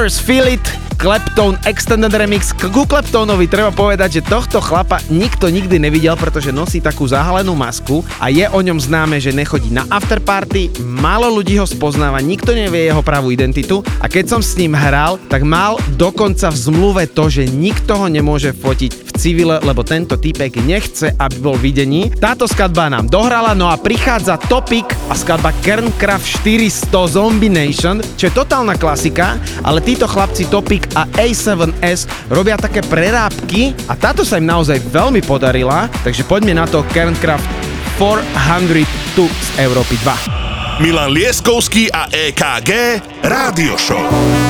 Colors, Feel It, Kleptone Extended Remix. Ku Kleptonovi treba povedať, že tohto chlapa nikto nikdy nevidel, pretože nosí takú zahalenú masku a je o ňom známe, že nechodí na afterparty, málo ľudí ho spoznáva, nikto nevie jeho pravú identitu a keď som s ním hral, tak mal dokonca v zmluve to, že nikto ho nemôže fotiť civile, lebo tento typek nechce, aby bol videný. Táto skladba nám dohrala, no a prichádza Topic a skladba Kerncraft 400 Zombie Nation, čo je totálna klasika, ale títo chlapci Topic a A7S robia také prerábky a táto sa im naozaj veľmi podarila, takže poďme na to Kerncraft 402 z Európy 2. Milan Lieskovský a EKG Rádio Show.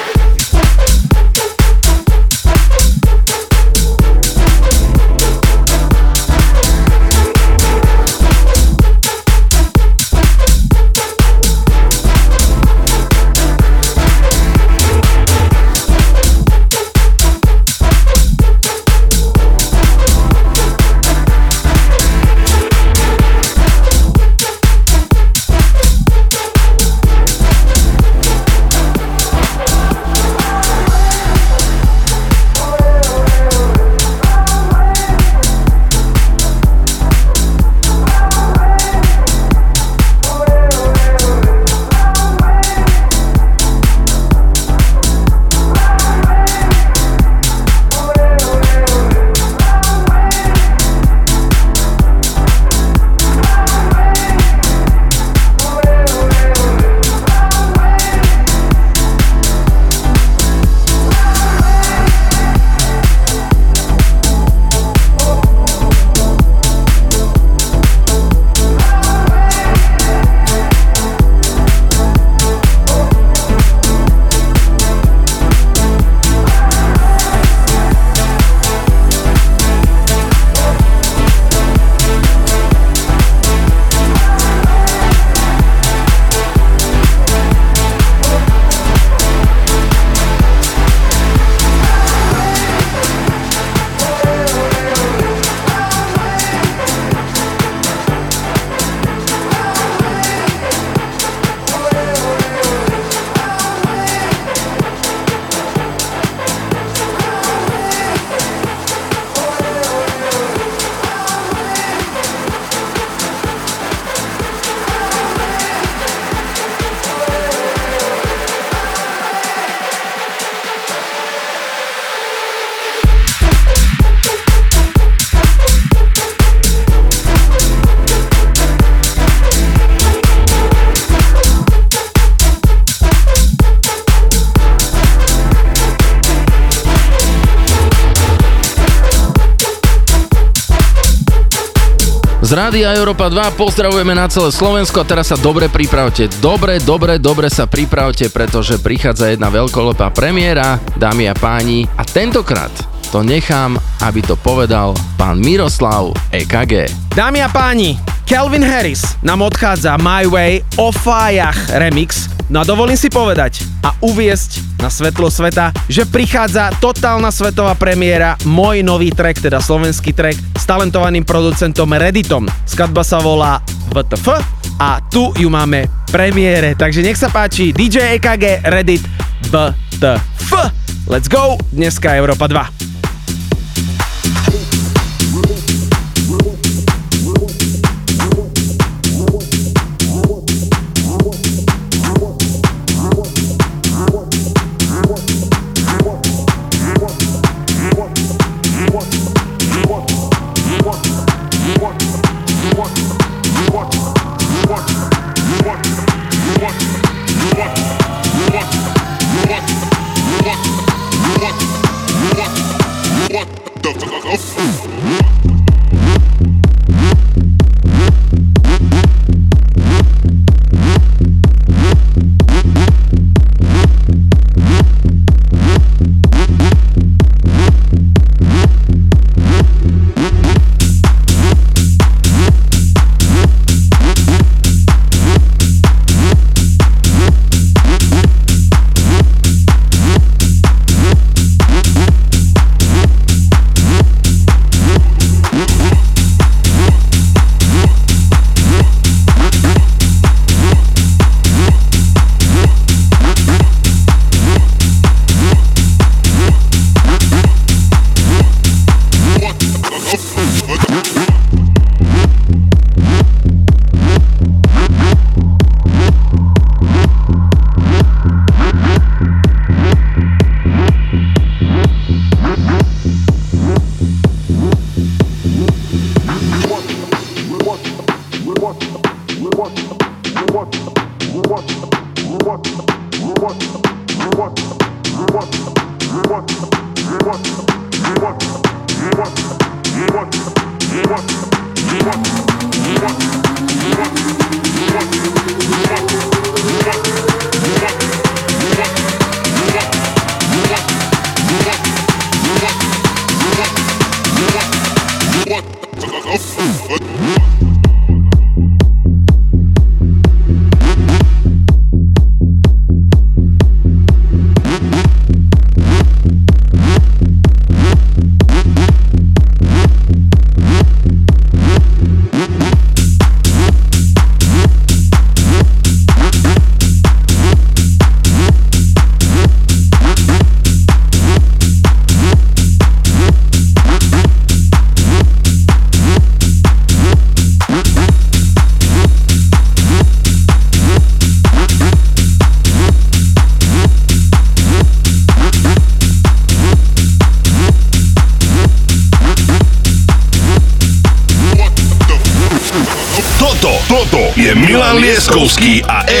Rádia Európa 2 pozdravujeme na celé Slovensko a teraz sa dobre pripravte. Dobre, dobre, dobre sa pripravte, pretože prichádza jedna veľkolepá premiéra, dámy a páni. A tentokrát to nechám, aby to povedal pán Miroslav EKG. Dámy a páni, Calvin Harris nám odchádza My Way o fájach remix. No a dovolím si povedať a uviesť na svetlo sveta, že prichádza totálna svetová premiéra, môj nový track, teda slovenský track s talentovaným producentom Redditom. Skladba sa volá VTF a tu ju máme premiére, takže nech sa páči DJ EKG Reddit VTF. Let's go, dneska Európa 2.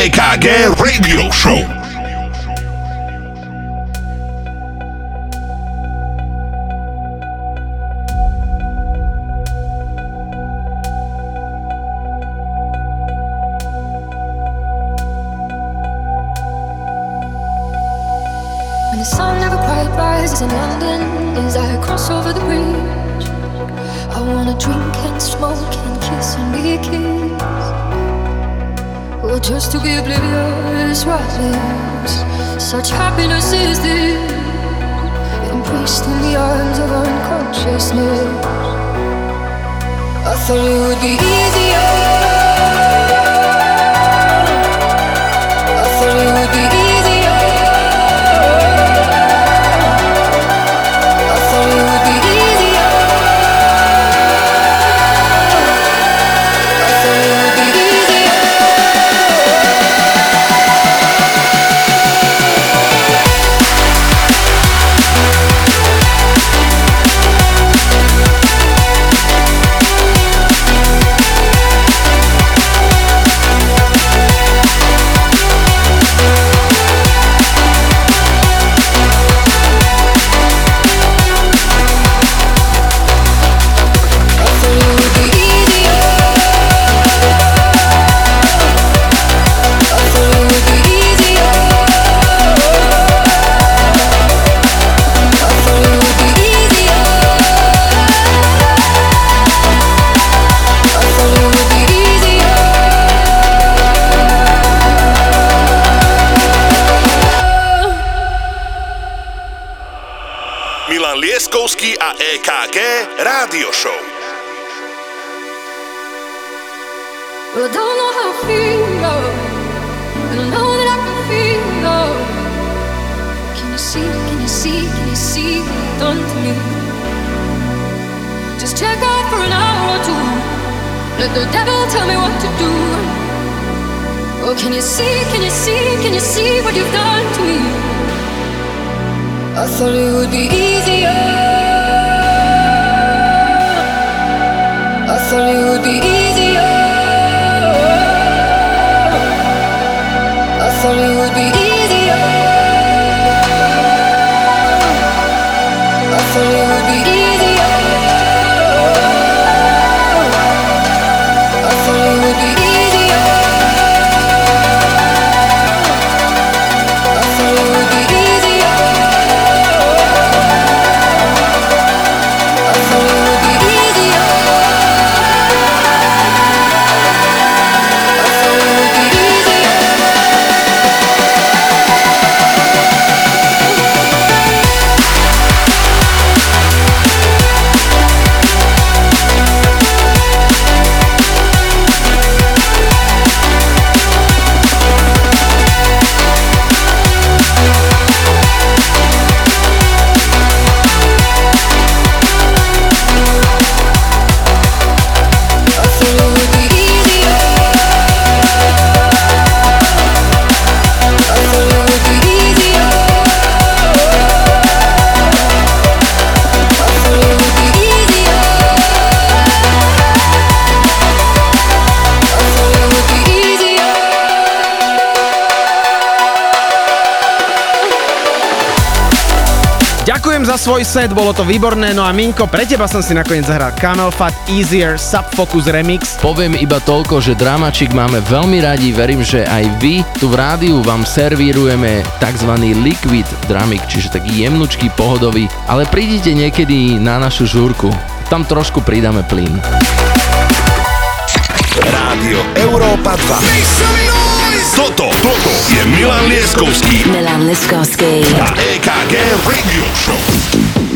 EKG Radio Show. set, bolo to výborné, no a Minko, pre teba som si nakoniec zahral Camel Fat Easier Subfocus Remix. Poviem iba toľko, že dramačik máme veľmi radi, verím, že aj vy tu v rádiu vám servírujeme tzv. liquid dramik, čiže taký jemnučký, pohodový, ale prídite niekedy na našu žúrku, tam trošku pridáme plyn. Rádio Európa 2. Toto, toto je Milan Leskovský. Milan Leskovský. A EKG Radio Show.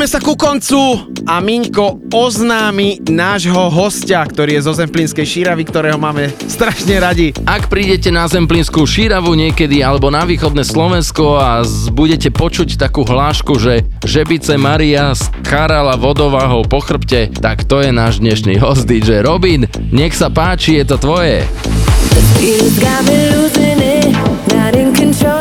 blížime sa ku koncu a Miňko oznámi nášho hostia, ktorý je zo Zemplínskej šíravy, ktorého máme strašne radi. Ak prídete na Zemplínskú šíravu niekedy alebo na východné Slovensko a budete počuť takú hlášku, že Žebice Maria skarala vodová ho po chrbte, tak to je náš dnešný host DJ Robin. Nech sa páči, je to tvoje. Not control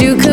you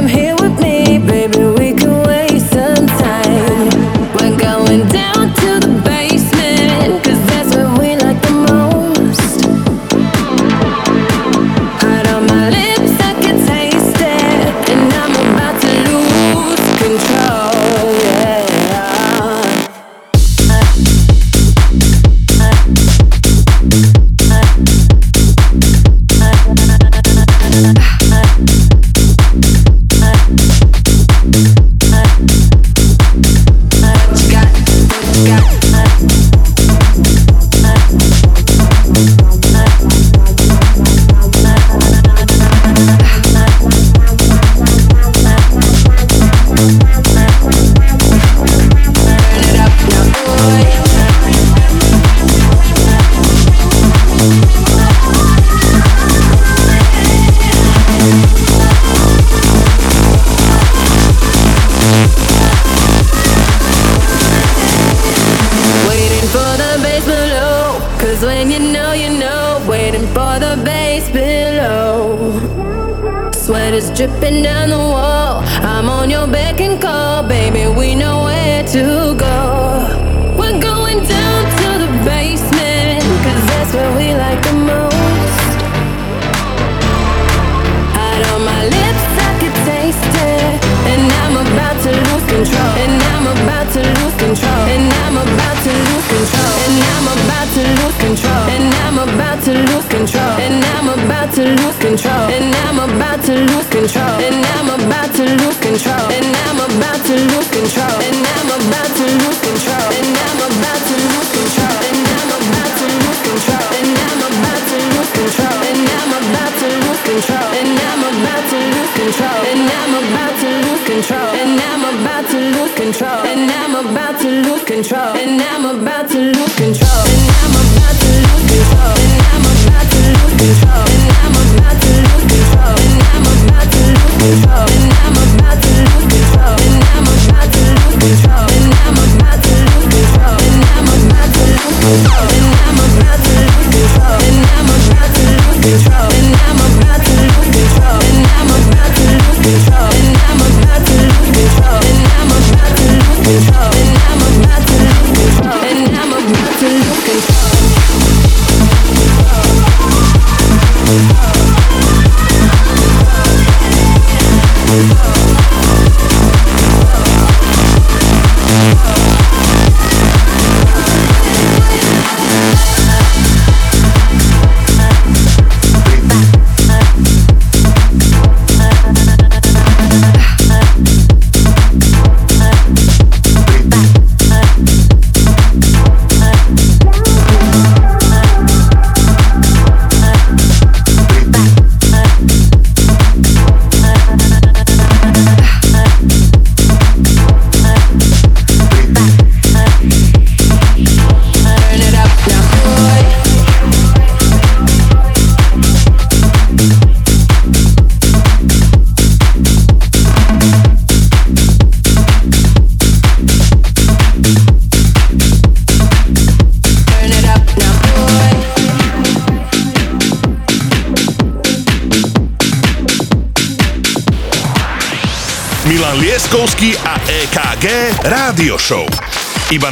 Iba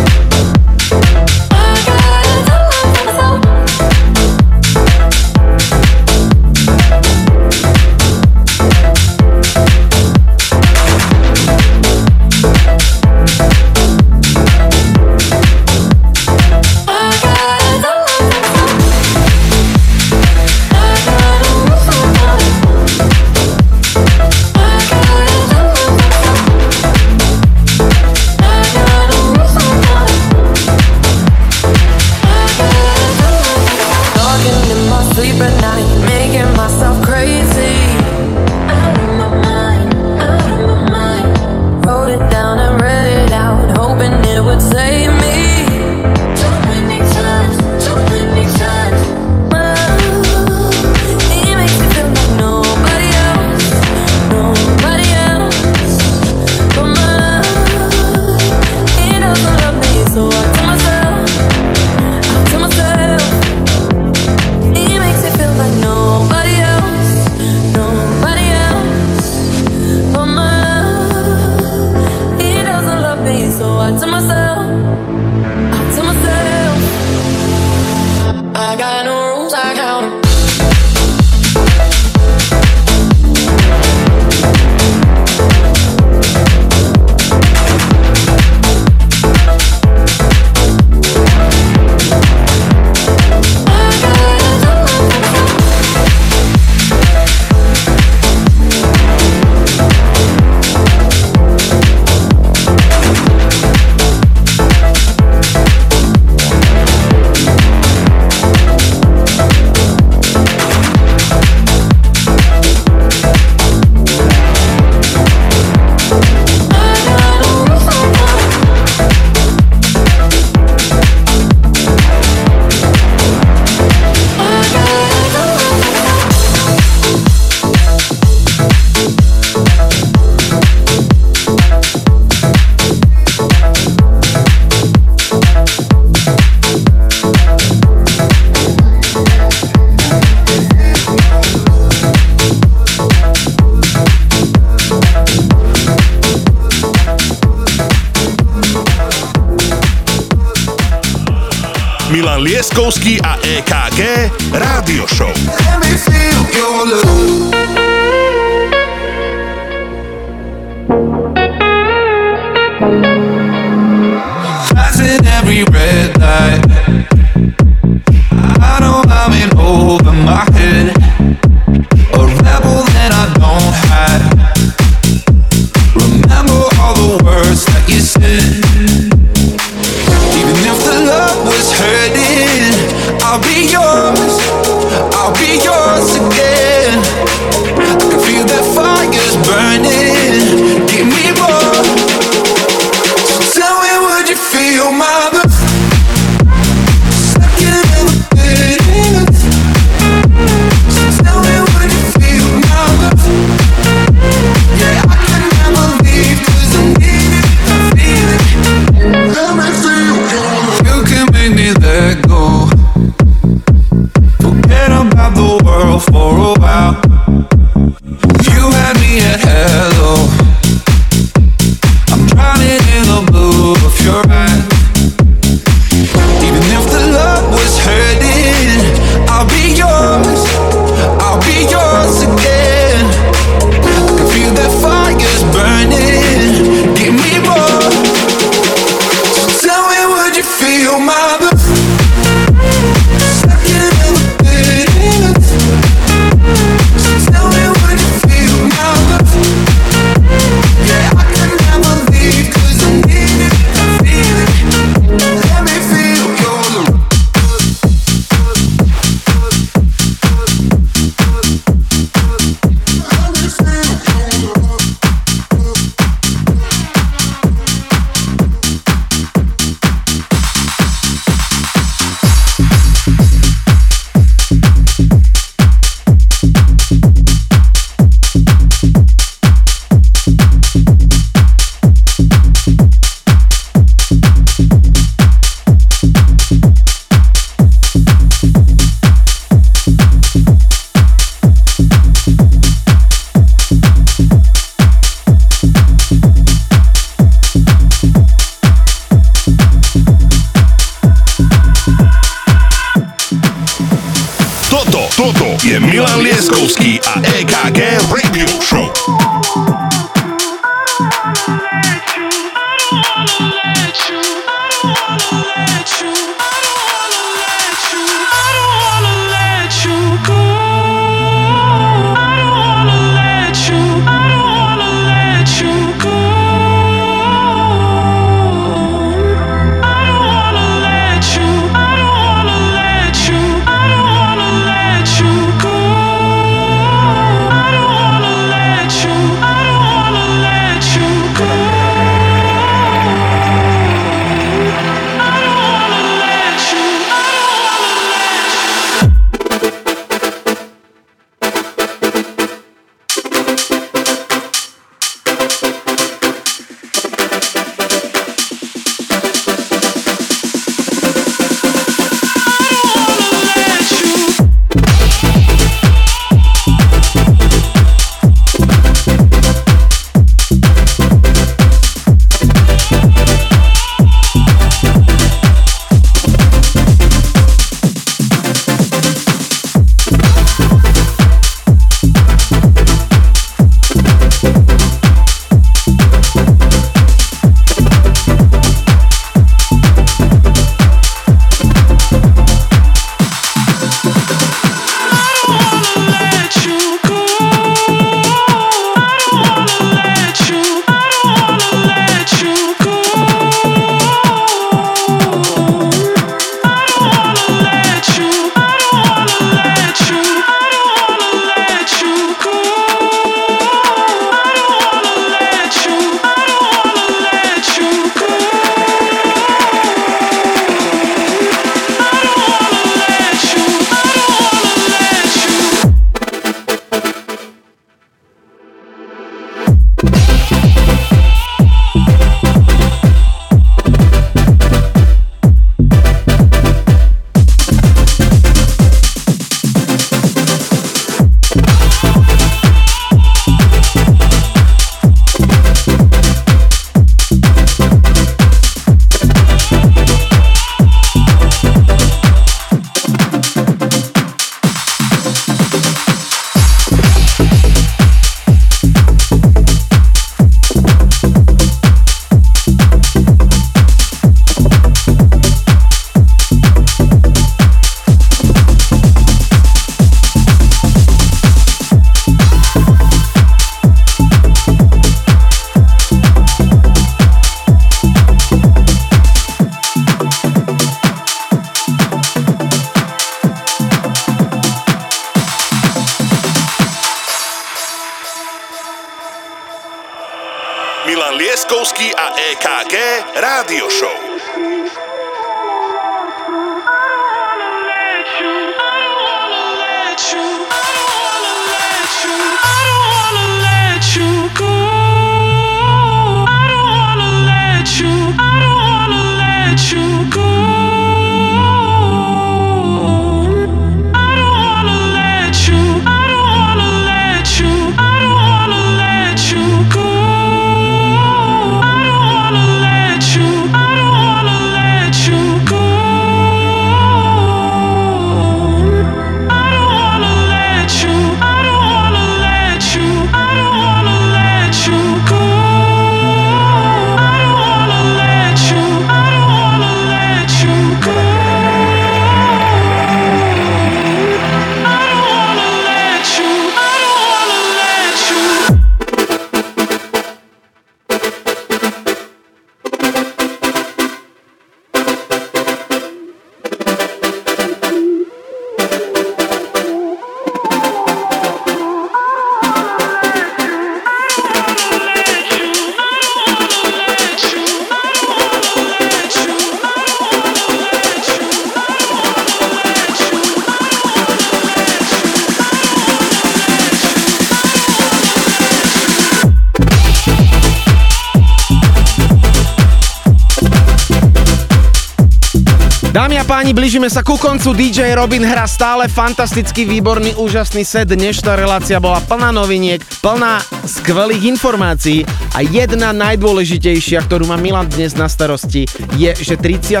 blížime sa ku koncu. DJ Robin hrá stále fantastický, výborný, úžasný set. Dnešná relácia bola plná noviniek, plná skvelých informácií a jedna najdôležitejšia, ktorú má Milan dnes na starosti, je, že 36.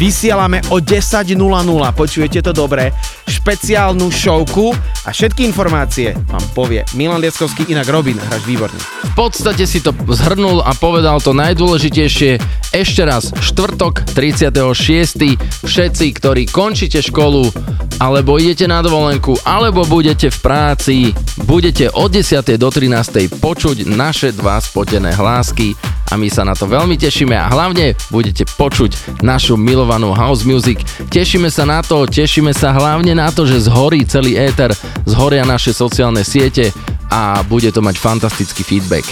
vysielame o 10.00. Počujete to dobre? Špeciálnu showku a všetky informácie vám povie Milan Lieskovský, inak Robin, hráš výborne. V podstate si to zhrnul a povedal to najdôležitejšie. Ešte raz, štvrtok 36. Všetci, ktorí končíte školu, alebo idete na dovolenku, alebo budete v práci, budete od 10. do 13. počuť naše dva spotené hlásky a my sa na to veľmi tešíme a hlavne budete počuť našu milovanú house music. Tešíme sa na to, tešíme sa hlavne na to, že zhorí celý éter, zhoria naše sociálne siete a bude to mať fantastický feedback.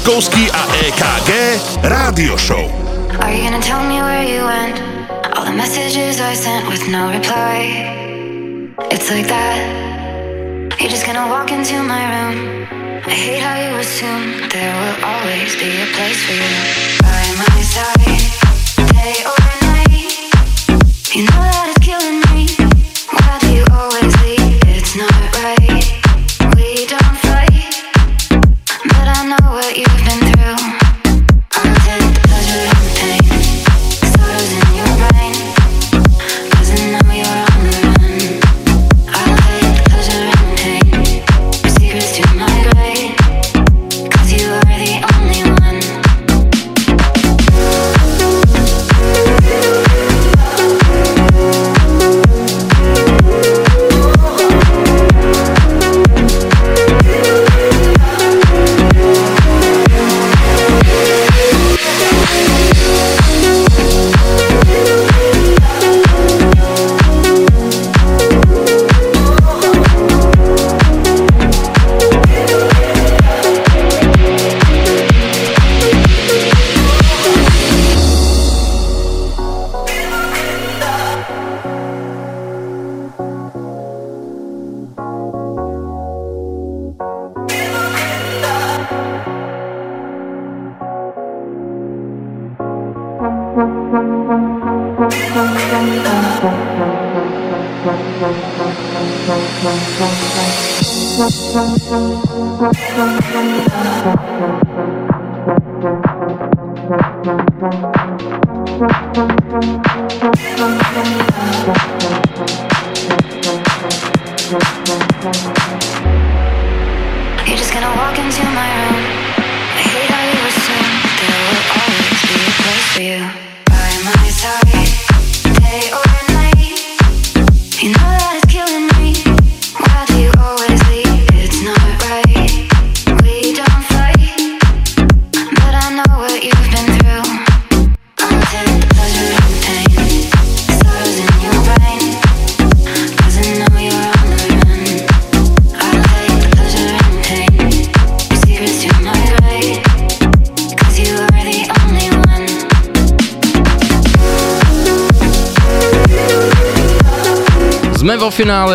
A EKG Rádio Show. Are you gonna tell me where you went? All the messages I sent with no reply. It's like that. You're just gonna walk into my room. I hate how you assume there will always be a place for you by my side.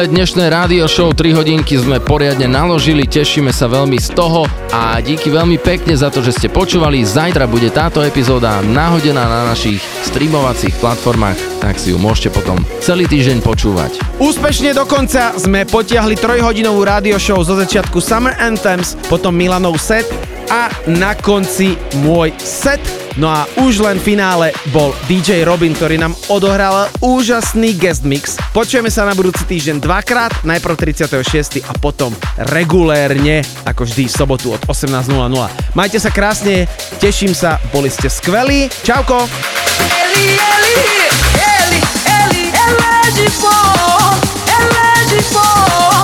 dnešné rádio show 3 hodinky sme poriadne naložili, tešíme sa veľmi z toho a díky veľmi pekne za to, že ste počúvali. Zajtra bude táto epizóda nahodená na našich streamovacích platformách, tak si ju môžete potom celý týždeň počúvať. Úspešne dokonca sme potiahli trojhodinovú rádio show zo začiatku Summer Anthems, potom Milanov set a na konci môj set No a už len finále bol DJ Robin, ktorý nám odohral úžasný guest mix. Počujeme sa na budúci týždeň dvakrát, najprv 36. a potom regulérne, ako vždy, sobotu od 18.00. Majte sa krásne, teším sa, boli ste skvelí. Čauko! Eli, Eli, Eli, Eli, Eli, Eli, Eli, Eli,